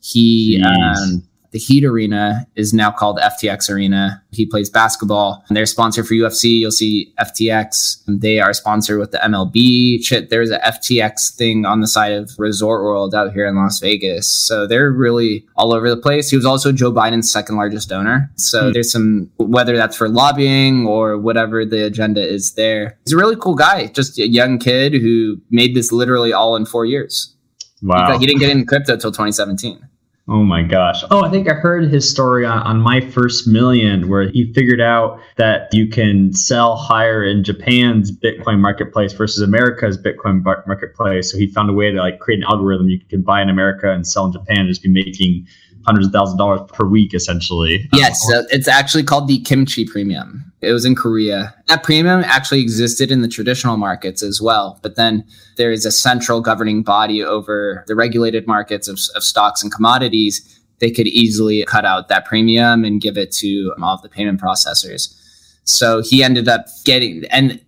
He, um, the Heat Arena is now called FTX Arena. He plays basketball. And they're sponsored for UFC. You'll see FTX. They are sponsored with the MLB. Shit, there's a FTX thing on the side of Resort World out here in Las Vegas. So they're really all over the place. He was also Joe Biden's second largest donor. So hmm. there's some, whether that's for lobbying or whatever the agenda is there. He's a really cool guy, just a young kid who made this literally all in four years. Wow. He, he didn't get into crypto until 2017. Oh my gosh. Oh, I think I heard his story on, on My First Million, where he figured out that you can sell higher in Japan's Bitcoin marketplace versus America's Bitcoin marketplace. So he found a way to like create an algorithm you can buy in America and sell in Japan and just be making hundreds of thousands of dollars per week, essentially. Um, yes, so it's actually called the kimchi premium. It was in Korea. That premium actually existed in the traditional markets as well. But then there is a central governing body over the regulated markets of, of stocks and commodities. They could easily cut out that premium and give it to um, all of the payment processors. So he ended up getting, and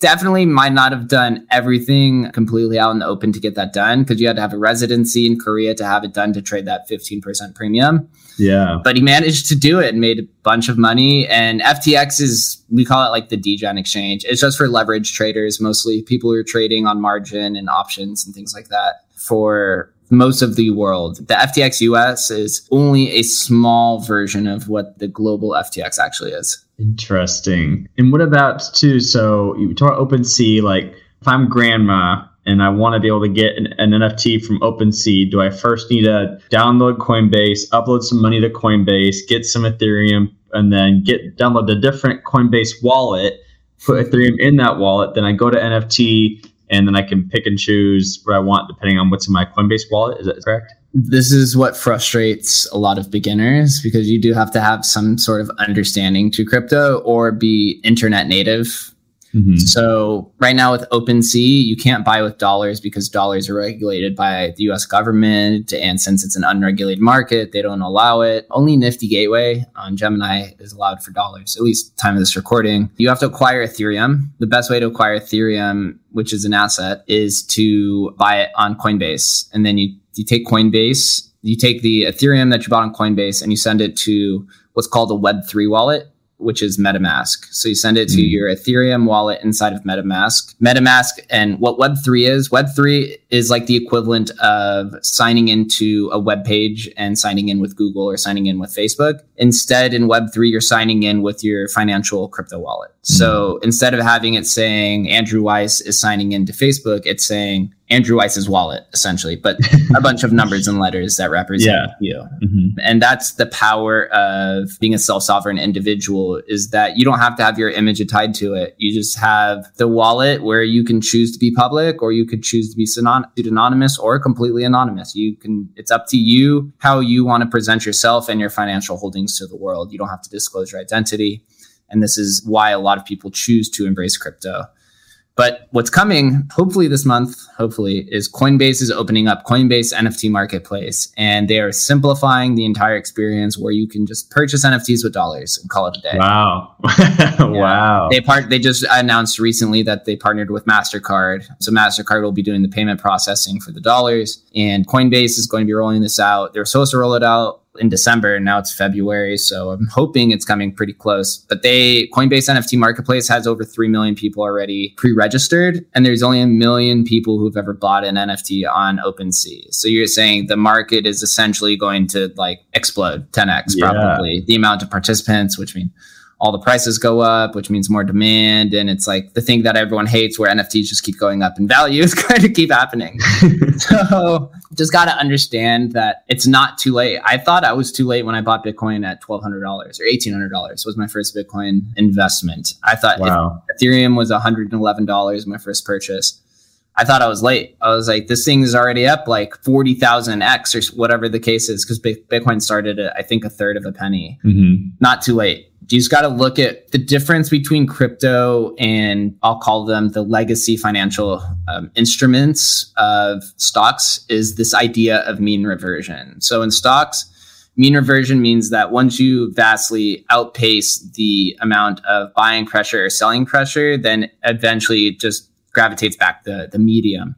definitely might not have done everything completely out in the open to get that done because you had to have a residency in Korea to have it done to trade that 15% premium. Yeah. But he managed to do it and made a bunch of money. And FTX is, we call it like the degen exchange. It's just for leverage traders, mostly people who are trading on margin and options and things like that for most of the world. The FTX US is only a small version of what the global FTX actually is. Interesting. And what about too? So you talk OpenSea. Like if I'm grandma and I want to be able to get an, an, NFT from OpenSea, do I first need to download Coinbase, upload some money to Coinbase, get some Ethereum, and then get download a different Coinbase wallet, put Ethereum in that wallet. Then I go to NFT and then I can pick and choose what I want depending on what's in my Coinbase wallet. Is that correct? This is what frustrates a lot of beginners because you do have to have some sort of understanding to crypto or be internet native Mm-hmm. So right now with OpenSea, you can't buy with dollars because dollars are regulated by the U.S. government, and since it's an unregulated market, they don't allow it. Only Nifty Gateway on Gemini is allowed for dollars, at least time of this recording. You have to acquire Ethereum. The best way to acquire Ethereum, which is an asset, is to buy it on Coinbase, and then you you take Coinbase, you take the Ethereum that you bought on Coinbase, and you send it to what's called a Web3 wallet which is MetaMask. So you send it to mm. your Ethereum wallet inside of MetaMask. MetaMask and what Web3 is, Web3 is like the equivalent of signing into a web page and signing in with Google or signing in with Facebook. Instead, in Web3, you're signing in with your financial crypto wallet. Mm. So instead of having it saying Andrew Weiss is signing into Facebook, it's saying Andrew Weiss's wallet, essentially, but a bunch of numbers and letters that represent yeah. you. Mm-hmm. And that's the power of being a self sovereign individual is that you don't have to have your image tied to it. You just have the wallet where you can choose to be public or you could choose to be pseudonymous or completely anonymous. You can, it's up to you how you want to present yourself and your financial holdings to the world. You don't have to disclose your identity. And this is why a lot of people choose to embrace crypto. But what's coming, hopefully this month, hopefully, is Coinbase is opening up Coinbase NFT Marketplace, and they are simplifying the entire experience where you can just purchase NFTs with dollars and call it a day. Wow, wow! They part. They just announced recently that they partnered with Mastercard, so Mastercard will be doing the payment processing for the dollars, and Coinbase is going to be rolling this out. They're supposed to roll it out in December and now it's February. So I'm hoping it's coming pretty close. But they Coinbase NFT Marketplace has over 3 million people already pre-registered and there's only a million people who've ever bought an NFT on OpenSea. So you're saying the market is essentially going to like explode 10x yeah. probably the amount of participants, which means all the prices go up, which means more demand. And it's like the thing that everyone hates where NFTs just keep going up in value is going to keep happening. so just got to understand that it's not too late. I thought I was too late when I bought Bitcoin at $1,200 or $1,800 was my first Bitcoin investment. I thought wow. Ethereum was $111 my first purchase. I thought I was late. I was like, this thing is already up like 40,000 X or whatever the case is because Bitcoin started at, I think, a third of a penny. Mm-hmm. Not too late you just got to look at the difference between crypto and I'll call them the legacy financial um, instruments of stocks is this idea of mean reversion. So in stocks, mean reversion means that once you vastly outpace the amount of buying pressure or selling pressure, then eventually it just gravitates back the the medium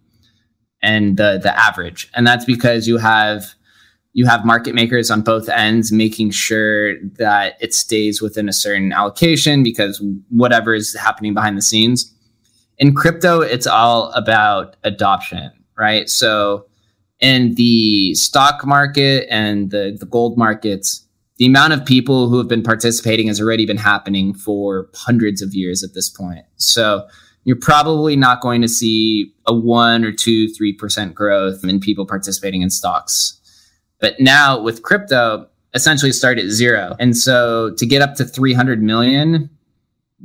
and the the average. And that's because you have you have market makers on both ends making sure that it stays within a certain allocation because whatever is happening behind the scenes. In crypto, it's all about adoption, right? So in the stock market and the, the gold markets, the amount of people who have been participating has already been happening for hundreds of years at this point. So you're probably not going to see a one or two, three percent growth in people participating in stocks but now with crypto, essentially start at zero. And so to get up to 300 million,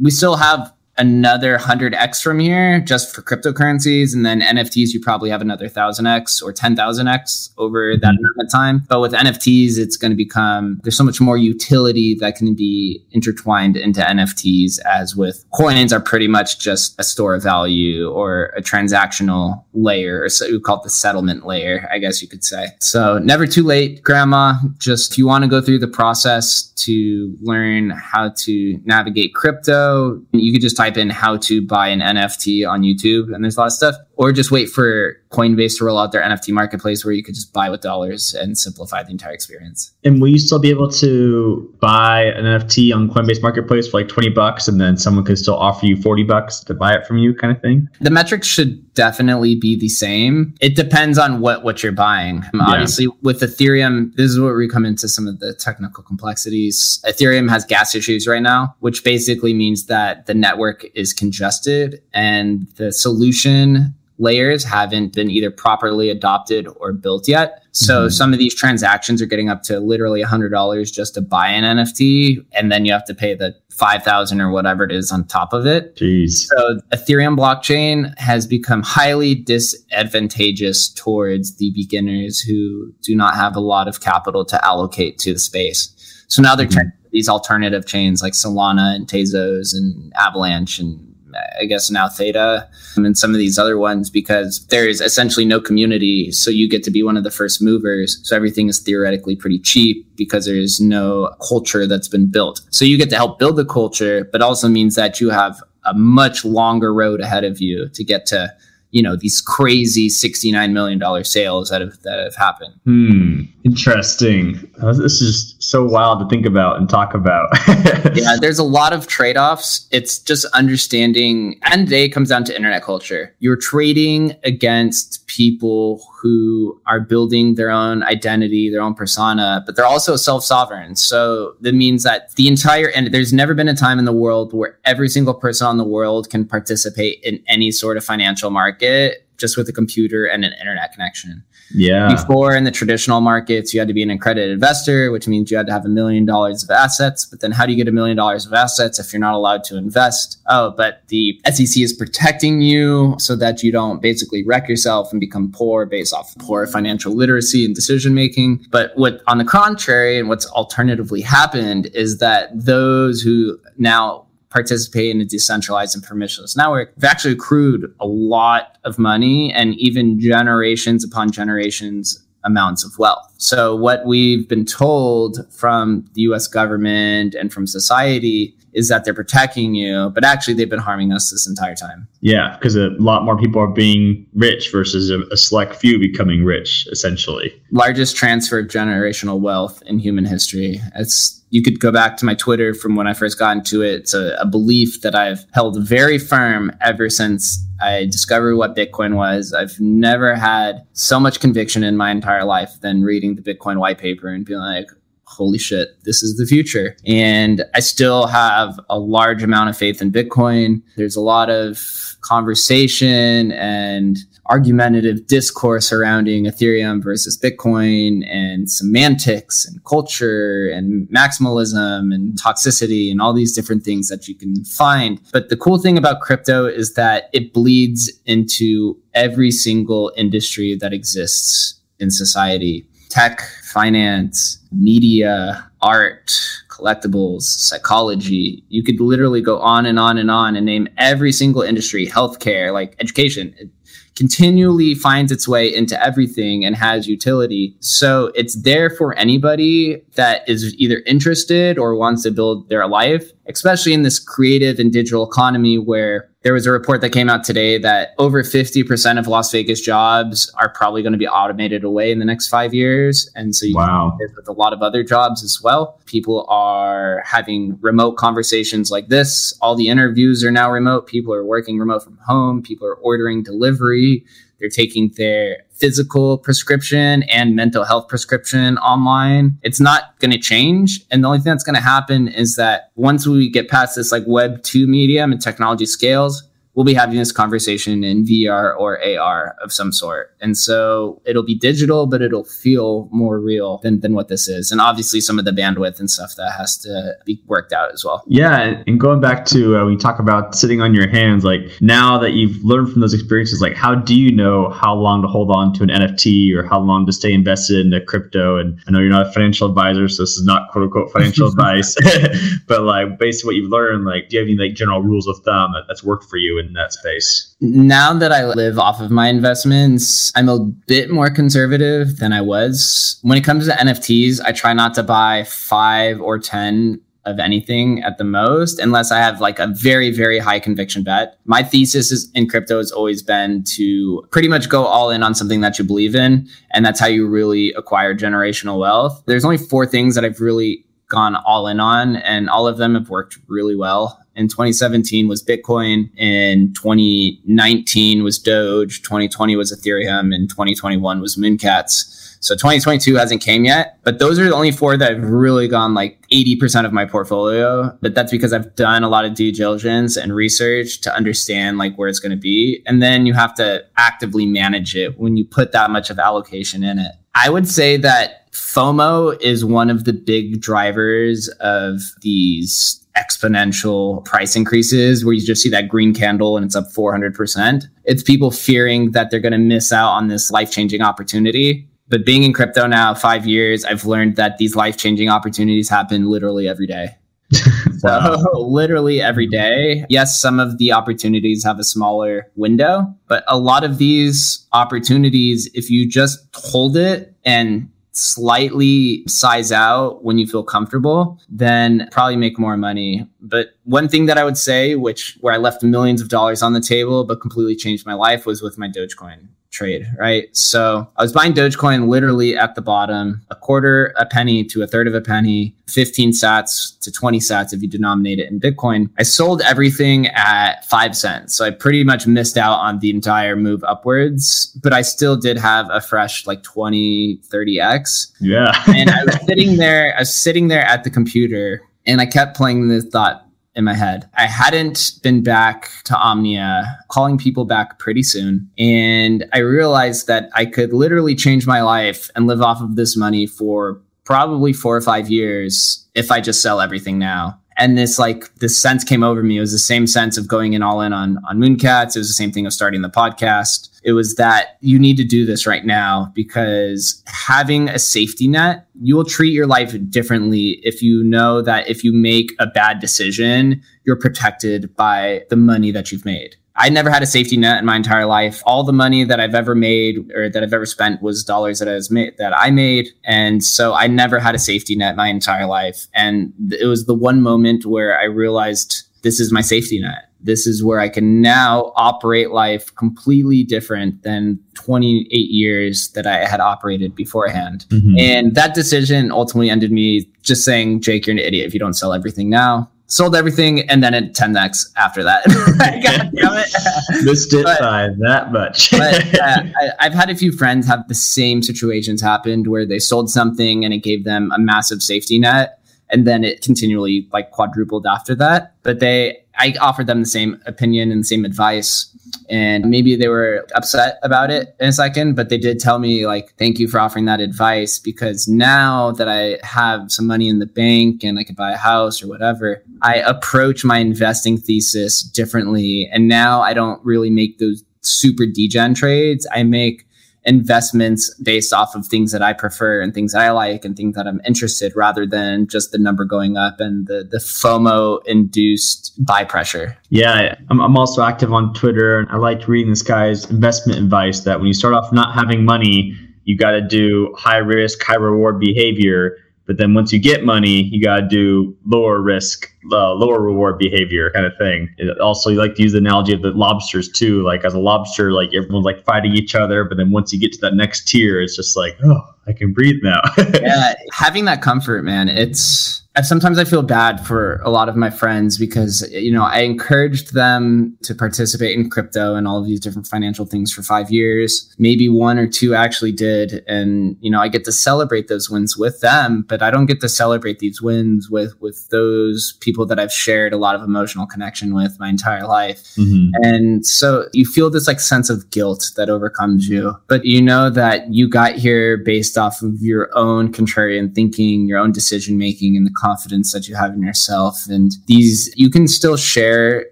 we still have another 100x from here just for cryptocurrencies. And then nfts you probably have another 1000x or 10000x over that mm-hmm. amount of time. But with nfts it's going to become there's so much more utility that can be intertwined into nfts as with coins are pretty much just a store of value or a transactional layer or so we call it the settlement layer i guess you could say. So never too late grandma. Just if you want to go through the process to learn how to navigate crypto. You could just type type in how to buy an NFT on YouTube, and there's a lot of stuff or just wait for Coinbase to roll out their NFT marketplace where you could just buy with dollars and simplify the entire experience. And will you still be able to buy an NFT on Coinbase marketplace for like 20 bucks and then someone could still offer you 40 bucks to buy it from you kind of thing? The metrics should definitely be the same. It depends on what what you're buying. Um, yeah. Obviously with Ethereum, this is where we come into some of the technical complexities. Ethereum has gas issues right now, which basically means that the network is congested and the solution layers haven't been either properly adopted or built yet. So mm-hmm. some of these transactions are getting up to literally $100 just to buy an NFT and then you have to pay the 5000 or whatever it is on top of it. Jeez. So Ethereum blockchain has become highly disadvantageous towards the beginners who do not have a lot of capital to allocate to the space. So now they're mm-hmm. trying these alternative chains like Solana and Tezos and Avalanche and I guess now Theta and some of these other ones because there is essentially no community. So you get to be one of the first movers. So everything is theoretically pretty cheap because there is no culture that's been built. So you get to help build the culture, but also means that you have a much longer road ahead of you to get to you know these crazy $69 million sales that have that have happened hmm. Interesting. Uh, this is so wild to think about and talk about. yeah, there's a lot of trade offs. It's just understanding, and it comes down to internet culture. You're trading against people who are building their own identity, their own persona, but they're also self sovereign. So that means that the entire, and there's never been a time in the world where every single person on the world can participate in any sort of financial market just with a computer and an internet connection. Yeah. Before in the traditional markets, you had to be an accredited investor, which means you had to have a million dollars of assets. But then how do you get a million dollars of assets if you're not allowed to invest? Oh, but the SEC is protecting you so that you don't basically wreck yourself and become poor based off poor financial literacy and decision making. But what on the contrary, and what's alternatively happened is that those who now participate in a decentralized and permissionless network, we've actually accrued a lot of money and even generations upon generations amounts of wealth. So, what we've been told from the US government and from society is that they're protecting you, but actually they've been harming us this entire time. Yeah, because a lot more people are being rich versus a, a, select few becoming rich, essentially. Largest transfer of generational wealth in human history. It's you could go back to my Twitter from when I first got into it. It's a, a belief that I've held very firm ever since I discovered what Bitcoin was. I've never had so much conviction in my entire life than reading the Bitcoin white paper and being like, holy shit, this is the future. And I still have a large amount of faith in Bitcoin. There's a lot of conversation and argumentative discourse surrounding Ethereum versus Bitcoin and semantics and culture and maximalism and toxicity and all these different things that you can find. But the cool thing about crypto is that it bleeds into every single industry that exists in society tech, finance, media, art, collectibles, psychology. You could literally go on and on and on and name every single industry, healthcare, like education. It continually finds its way into everything and has utility. So it's there for anybody that is either interested or wants to build their life, especially in this creative and digital economy where there was a report that came out today that over 50% of Las Vegas jobs are probably going to be automated away in the next five years. And so you wow. with a lot of other jobs as well. People are having remote conversations like this. All the interviews are now remote. People are working remote from home. People are ordering delivery. They're taking their physical prescription and mental health prescription online. It's not going to change. And the only thing that's going to happen is that once we get past this like web 2 medium and technology scales, we'll be having this conversation in VR or AR of some sort. And so it'll be digital, but it'll feel more real than, than what this is. And obviously, some of the bandwidth and stuff that has to be worked out as well. Yeah. And going back to uh, when you talk about sitting on your hands, like now that you've learned from those experiences, like how do you know how long to hold on to an NFT or how long to stay invested in a crypto? And I know you're not a financial advisor, so this is not quote unquote financial advice, but like based on what you've learned, like do you have any like general rules of thumb that, that's worked for you in that space? Now that I live off of my investments, I'm a bit more conservative than I was. When it comes to NFTs, I try not to buy five or 10 of anything at the most, unless I have like a very, very high conviction bet. My thesis is in crypto has always been to pretty much go all in on something that you believe in. And that's how you really acquire generational wealth. There's only four things that I've really gone all in on, and all of them have worked really well in 2017 was Bitcoin, in 2019 was Doge, 2020 was Ethereum, and 2021 was Mooncats. So 2022 hasn't came yet, but those are the only four that have really gone like 80% of my portfolio. But that's because I've done a lot of due diligence and research to understand like where it's going to be. And then you have to actively manage it when you put that much of allocation in it. I would say that FOMO is one of the big drivers of these exponential price increases where you just see that green candle and it's up 400%. It's people fearing that they're going to miss out on this life changing opportunity. But being in crypto now five years, I've learned that these life changing opportunities happen literally every day. so literally every day. Yes, some of the opportunities have a smaller window, but a lot of these opportunities, if you just hold it and slightly size out when you feel comfortable, then probably make more money But one thing that I would say, which where I left millions of dollars on the table, but completely changed my life, was with my Dogecoin trade, right? So I was buying Dogecoin literally at the bottom, a quarter a penny to a third of a penny, 15 sats to 20 sats if you denominate it in Bitcoin. I sold everything at five cents. So I pretty much missed out on the entire move upwards, but I still did have a fresh like 20, 30x. Yeah. and I was sitting there, I was sitting there at the computer and I kept playing the thought, in my head. I hadn't been back to Omnia, calling people back pretty soon. And I realized that I could literally change my life and live off of this money for probably four or five years if I just sell everything now and this like this sense came over me. It was the same sense of going in all in on on Mooncats. It was the same thing of starting the podcast. It was that you need to do this right now because having a safety net, you will treat your life differently if you know that if you make a bad decision, you're protected by the money that you've made. I never had a safety net in my entire life. All the money that I've ever made or that I've ever spent was dollars that I was made that I made, and so I never had a safety net my entire life. And it was the one moment where I realized this is my safety net. This is where I can now operate life completely different than 28 years that I had operated beforehand. Mm-hmm. And that decision ultimately ended me just saying, Jake, you're an idiot if you don't sell everything now sold everything and then it 10x after that. God damn it. Missed it but, by that much. but uh, I, have had a few friends have the same situations happened where they sold something and it gave them a massive safety net and then it continually like quadrupled after that. But they, I offered them the same opinion and the same advice and maybe they were upset about it in a second but they did tell me like thank you for offering that advice because now that i have some money in the bank and i could buy a house or whatever i approach my investing thesis differently and now i don't really make those super degen trades. I make investments based off of things that I prefer and things that I like and things that I'm interested rather than just the number going up and the, the FOMO induced buy pressure. Yeah, I'm, I'm also active on Twitter and I like reading this guy's investment advice that when you start off not having money, you got to do high risk, high reward behavior but then once you get money, you got to do lower risk, uh, lower reward behavior kind of thing. Also, you like to use the analogy of the lobsters too. Like as a lobster, like everyone's like fighting each other, but then once you get to that next tier, it's just like, oh, I can breathe now. yeah, having that comfort, man. It's sometimes I feel bad for a lot of my friends because you know I encouraged them to participate in crypto and all of these different financial things for five years. Maybe one or two actually did, and you know I get to celebrate those wins with them, but I don't get to celebrate these wins with with those people that I've shared a lot of emotional connection with my entire life. Mm-hmm. And so you feel this like sense of guilt that overcomes you, but you know that you got here based off of your own contrarian thinking, your own decision making, and the confidence that you have in yourself. And these, you can still share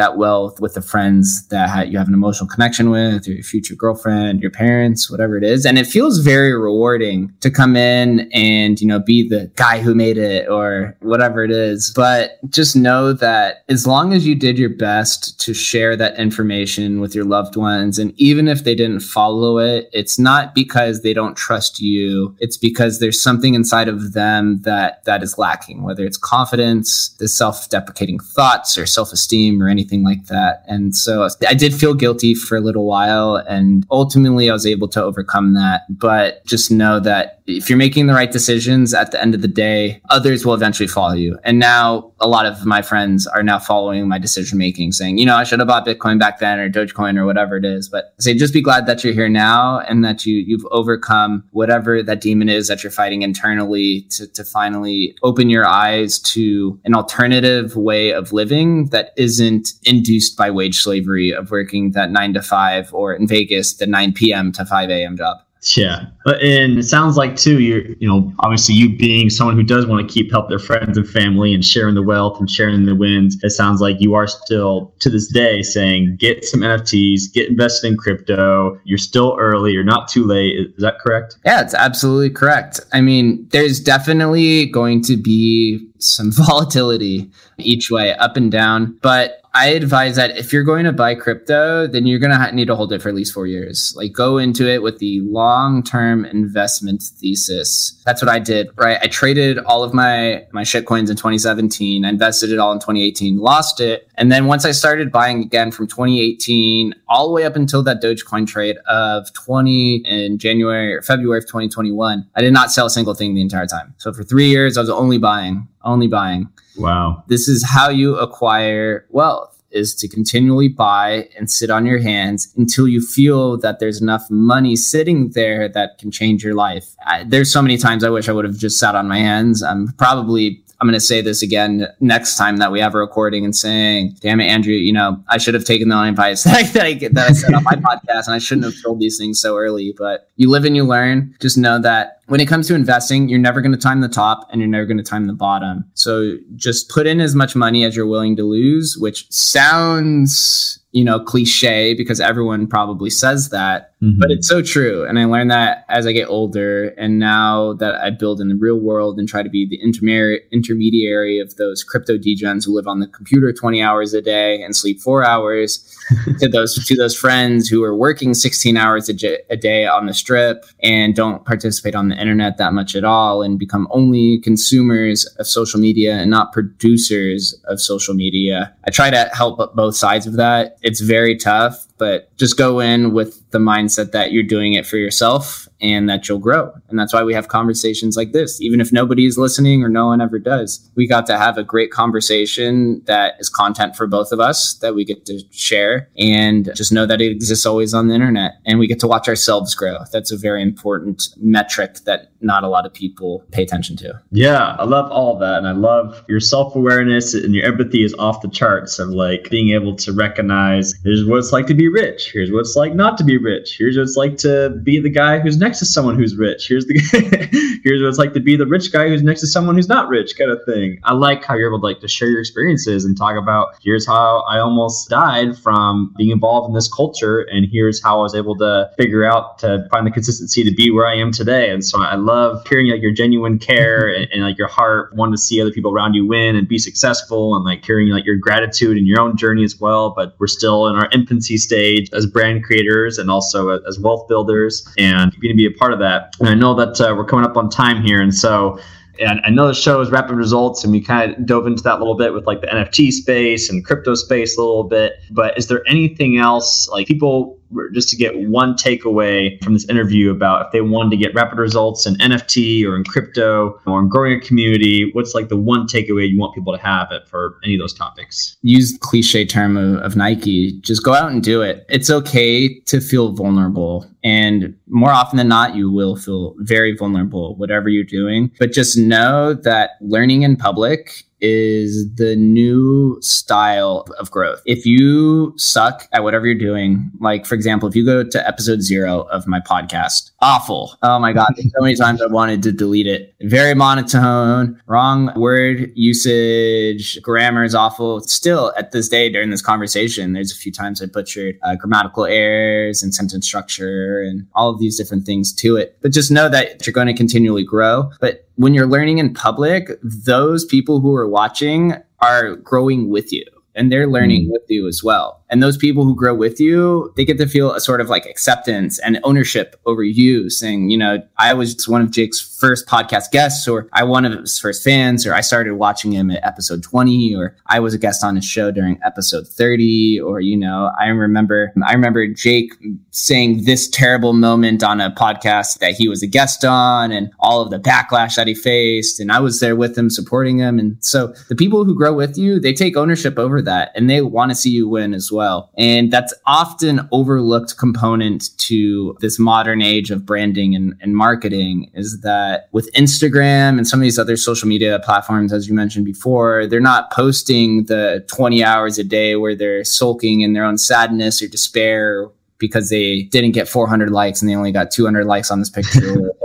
that wealth with the friends that you have an emotional connection with, your future girlfriend, your parents, whatever it is. And it feels very rewarding to come in and, you know, be the guy who made it or whatever it is. But just know that as long as you did your best to share that information with your loved ones, and even if they didn't follow it, it's not because they don't trust you. It's because there's something inside of them that that is lacking whether it's confidence, the self deprecating thoughts, or self esteem, or anything like that. And so I did feel guilty for a little while. And ultimately, I was able to overcome that. But just know that if you're making the right decisions at the end of the day, others will eventually follow you. And now a lot of my friends are now following my decision making, saying, you know, I should have bought Bitcoin back then or Dogecoin or whatever it is. But say, just be glad that you're here now and that you you've overcome whatever that demon is that you're fighting internally to, to finally open your eyes to an alternative way of living that isn't induced by wage slavery of working that nine to five or in Vegas, the 9 p.m. to 5 a.m. job. Yeah, and it sounds like too. You're, you know, obviously you being someone who does want to keep help their friends and family and sharing the wealth and sharing the wins. It sounds like you are still to this day saying get some NFTs, get invested in crypto. You're still early. You're not too late. Is that correct? Yeah, it's absolutely correct. I mean, there's definitely going to be some volatility each way, up and down. But I advise that if you're going to buy crypto, then you're going to need to hold it for at least four years. Like go into it with the long term investment thesis. That's what I did, right? I traded all of my, my shit coins in 2017. I invested it all in 2018, lost it. And then once I started buying again from 2018 all the way up until that Dogecoin trade of 20 in January or February of 2021, I did not sell a single thing the entire time. So for three years, I was only buying, only buying. Wow. This is how you acquire wealth is to continually buy and sit on your hands until you feel that there's enough money sitting there that can change your life. I, there's so many times I wish I would have just sat on my hands. I'm probably I'm going to say this again next time that we have a recording and saying, damn it, Andrew, you know, I should have taken the advice that I, that I, that I said on my podcast and I shouldn't have told these things so early. But you live and you learn. Just know that when it comes to investing, you're never going to time the top and you're never going to time the bottom. So just put in as much money as you're willing to lose, which sounds you know, cliche because everyone probably says that, mm-hmm. but it's so true. And I learned that as I get older. And now that I build in the real world and try to be the intermediary, intermediary of those crypto degens who live on the computer 20 hours a day and sleep four hours to those, to those friends who are working 16 hours a, j- a day on the strip and don't participate on the internet that much at all and become only consumers of social media and not producers of social media. I try to help both sides of that it's very tough, but just go in with the mindset that you're doing it for yourself and that you'll grow. And that's why we have conversations like this. Even if nobody is listening or no one ever does, we got to have a great conversation that is content for both of us that we get to share and just know that it exists always on the internet and we get to watch ourselves grow. That's a very important metric that not a lot of people pay attention to. Yeah, I love all that. And I love your self awareness and your empathy is off the charts of like being able to recognize here's what it's like to be rich, here's what it's like not to be rich, here's what it's like to be the guy who's next to someone who's rich. Here's the here's what it's like to be the rich guy who's next to someone who's not rich, kind of thing. I like how you're able to like to share your experiences and talk about here's how I almost died from being involved in this culture, and here's how I was able to figure out to find the consistency to be where I am today. And so I love hearing like your genuine care mm-hmm. and, and like your heart wanting to see other people around you win and be successful, and like hearing like your gratitude and your own journey as well. But we're still in our infancy stage as brand creators and also as wealth builders, and you're going to be a part of that. And I know that uh, we're coming up on time here, and so and I know the show is rapid results, and we kind of dove into that a little bit with like the NFT space and crypto space a little bit. But is there anything else like people just to get one takeaway from this interview about if they wanted to get rapid results in NFT or in crypto or in growing a community, what's like the one takeaway you want people to have for any of those topics? Use cliche term of, of Nike, just go out and do it. It's okay to feel vulnerable. And more often than not, you will feel very vulnerable, whatever you're doing. But just know that learning in public is the new style of growth. If you suck at whatever you're doing, like for example, if you go to episode zero of my podcast, awful. Oh my God. so many times I wanted to delete it. Very monotone, wrong word usage, grammar is awful. Still at this day during this conversation, there's a few times I butchered uh, grammatical errors and sentence structure and all of these different things to it. But just know that you're going to continually grow. But when you're learning in public, those people who are watching are growing with you and they're learning mm. with you as well. And those people who grow with you, they get to feel a sort of like acceptance and ownership over you, saying, you know, I was one of Jake's first podcast guests, or I one of his first fans, or I started watching him at episode 20, or I was a guest on his show during episode 30, or, you know, I remember, I remember Jake saying this terrible moment on a podcast that he was a guest on and all of the backlash that he faced. And I was there with him, supporting him. And so the people who grow with you, they take ownership over that and they want to see you win as well well. And that's often overlooked component to this modern age of branding and, and marketing is that with Instagram and some of these other social media platforms, as you mentioned before, they're not posting the 20 hours a day where they're sulking in their own sadness or despair because they didn't get 400 likes and they only got 200 likes on this picture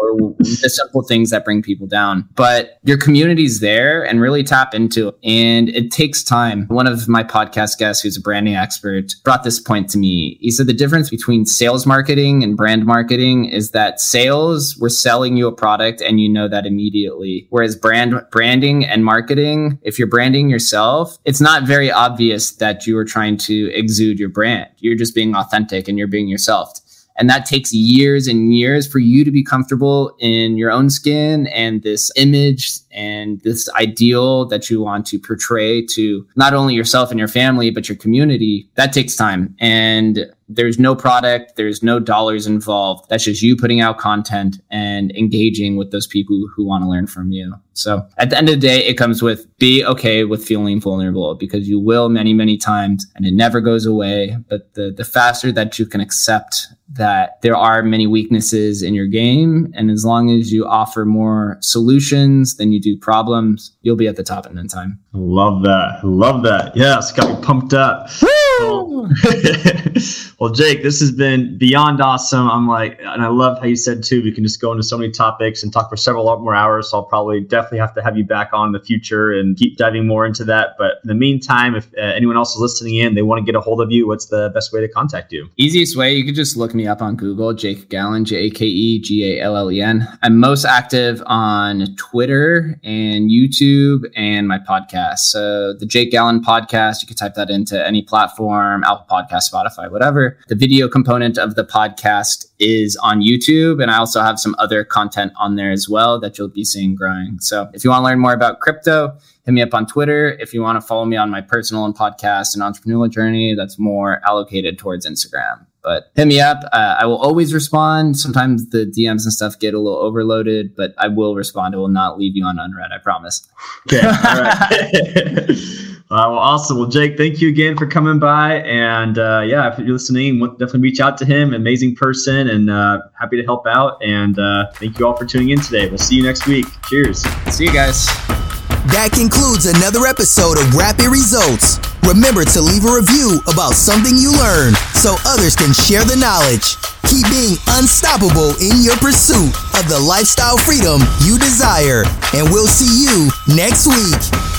the simple things that bring people down. But your community's there and really tap into it. And it takes time. One of my podcast guests, who's a branding expert, brought this point to me. He said the difference between sales marketing and brand marketing is that sales, we're selling you a product and you know that immediately. Whereas brand branding and marketing, if you're branding yourself, it's not very obvious that you are trying to exude your brand. You're just being authentic and you're being yourself. And that takes years and years for you to be comfortable in your own skin and this image and this ideal that you want to portray to not only yourself and your family, but your community. That takes time. And there's no product, there's no dollars involved. That's just you putting out content and engaging with those people who want to learn from you. So at the end of the day, it comes with be okay with feeling vulnerable because you will many, many times and it never goes away. But the, the faster that you can accept that there are many weaknesses in your game, and as long as you offer more solutions than you do problems, you'll be at the top in no time. Love that. Love that. Yes, got me pumped up. well, Jake, this has been beyond awesome. I'm like, and I love how you said too, we can just go into so many topics and talk for several more hours. So I'll probably definitely have to have you back on in the future and keep diving more into that. But in the meantime, if uh, anyone else is listening in, they want to get a hold of you, what's the best way to contact you? Easiest way, you could just look me up on Google, Jake Gallen, J A K E G A L L E N. I'm most active on Twitter and YouTube and my podcast. So the Jake Gallen podcast, you could type that into any platform, Apple Podcast, Spotify, whatever. The video component of the podcast is on YouTube. And I also have some other content on there as well that you'll be seeing growing. So if you want to learn more about crypto, hit me up on Twitter. If you want to follow me on my personal and podcast and entrepreneurial journey, that's more allocated towards Instagram. But hit me up. Uh, I will always respond. Sometimes the DMs and stuff get a little overloaded, but I will respond. I will not leave you on unread. I promise. Okay. All right. Uh, well, awesome. Well, Jake, thank you again for coming by. And uh, yeah, if you're listening, definitely reach out to him. Amazing person and uh, happy to help out. And uh, thank you all for tuning in today. We'll see you next week. Cheers. See you guys. That concludes another episode of Rapid Results. Remember to leave a review about something you learned so others can share the knowledge. Keep being unstoppable in your pursuit of the lifestyle freedom you desire. And we'll see you next week.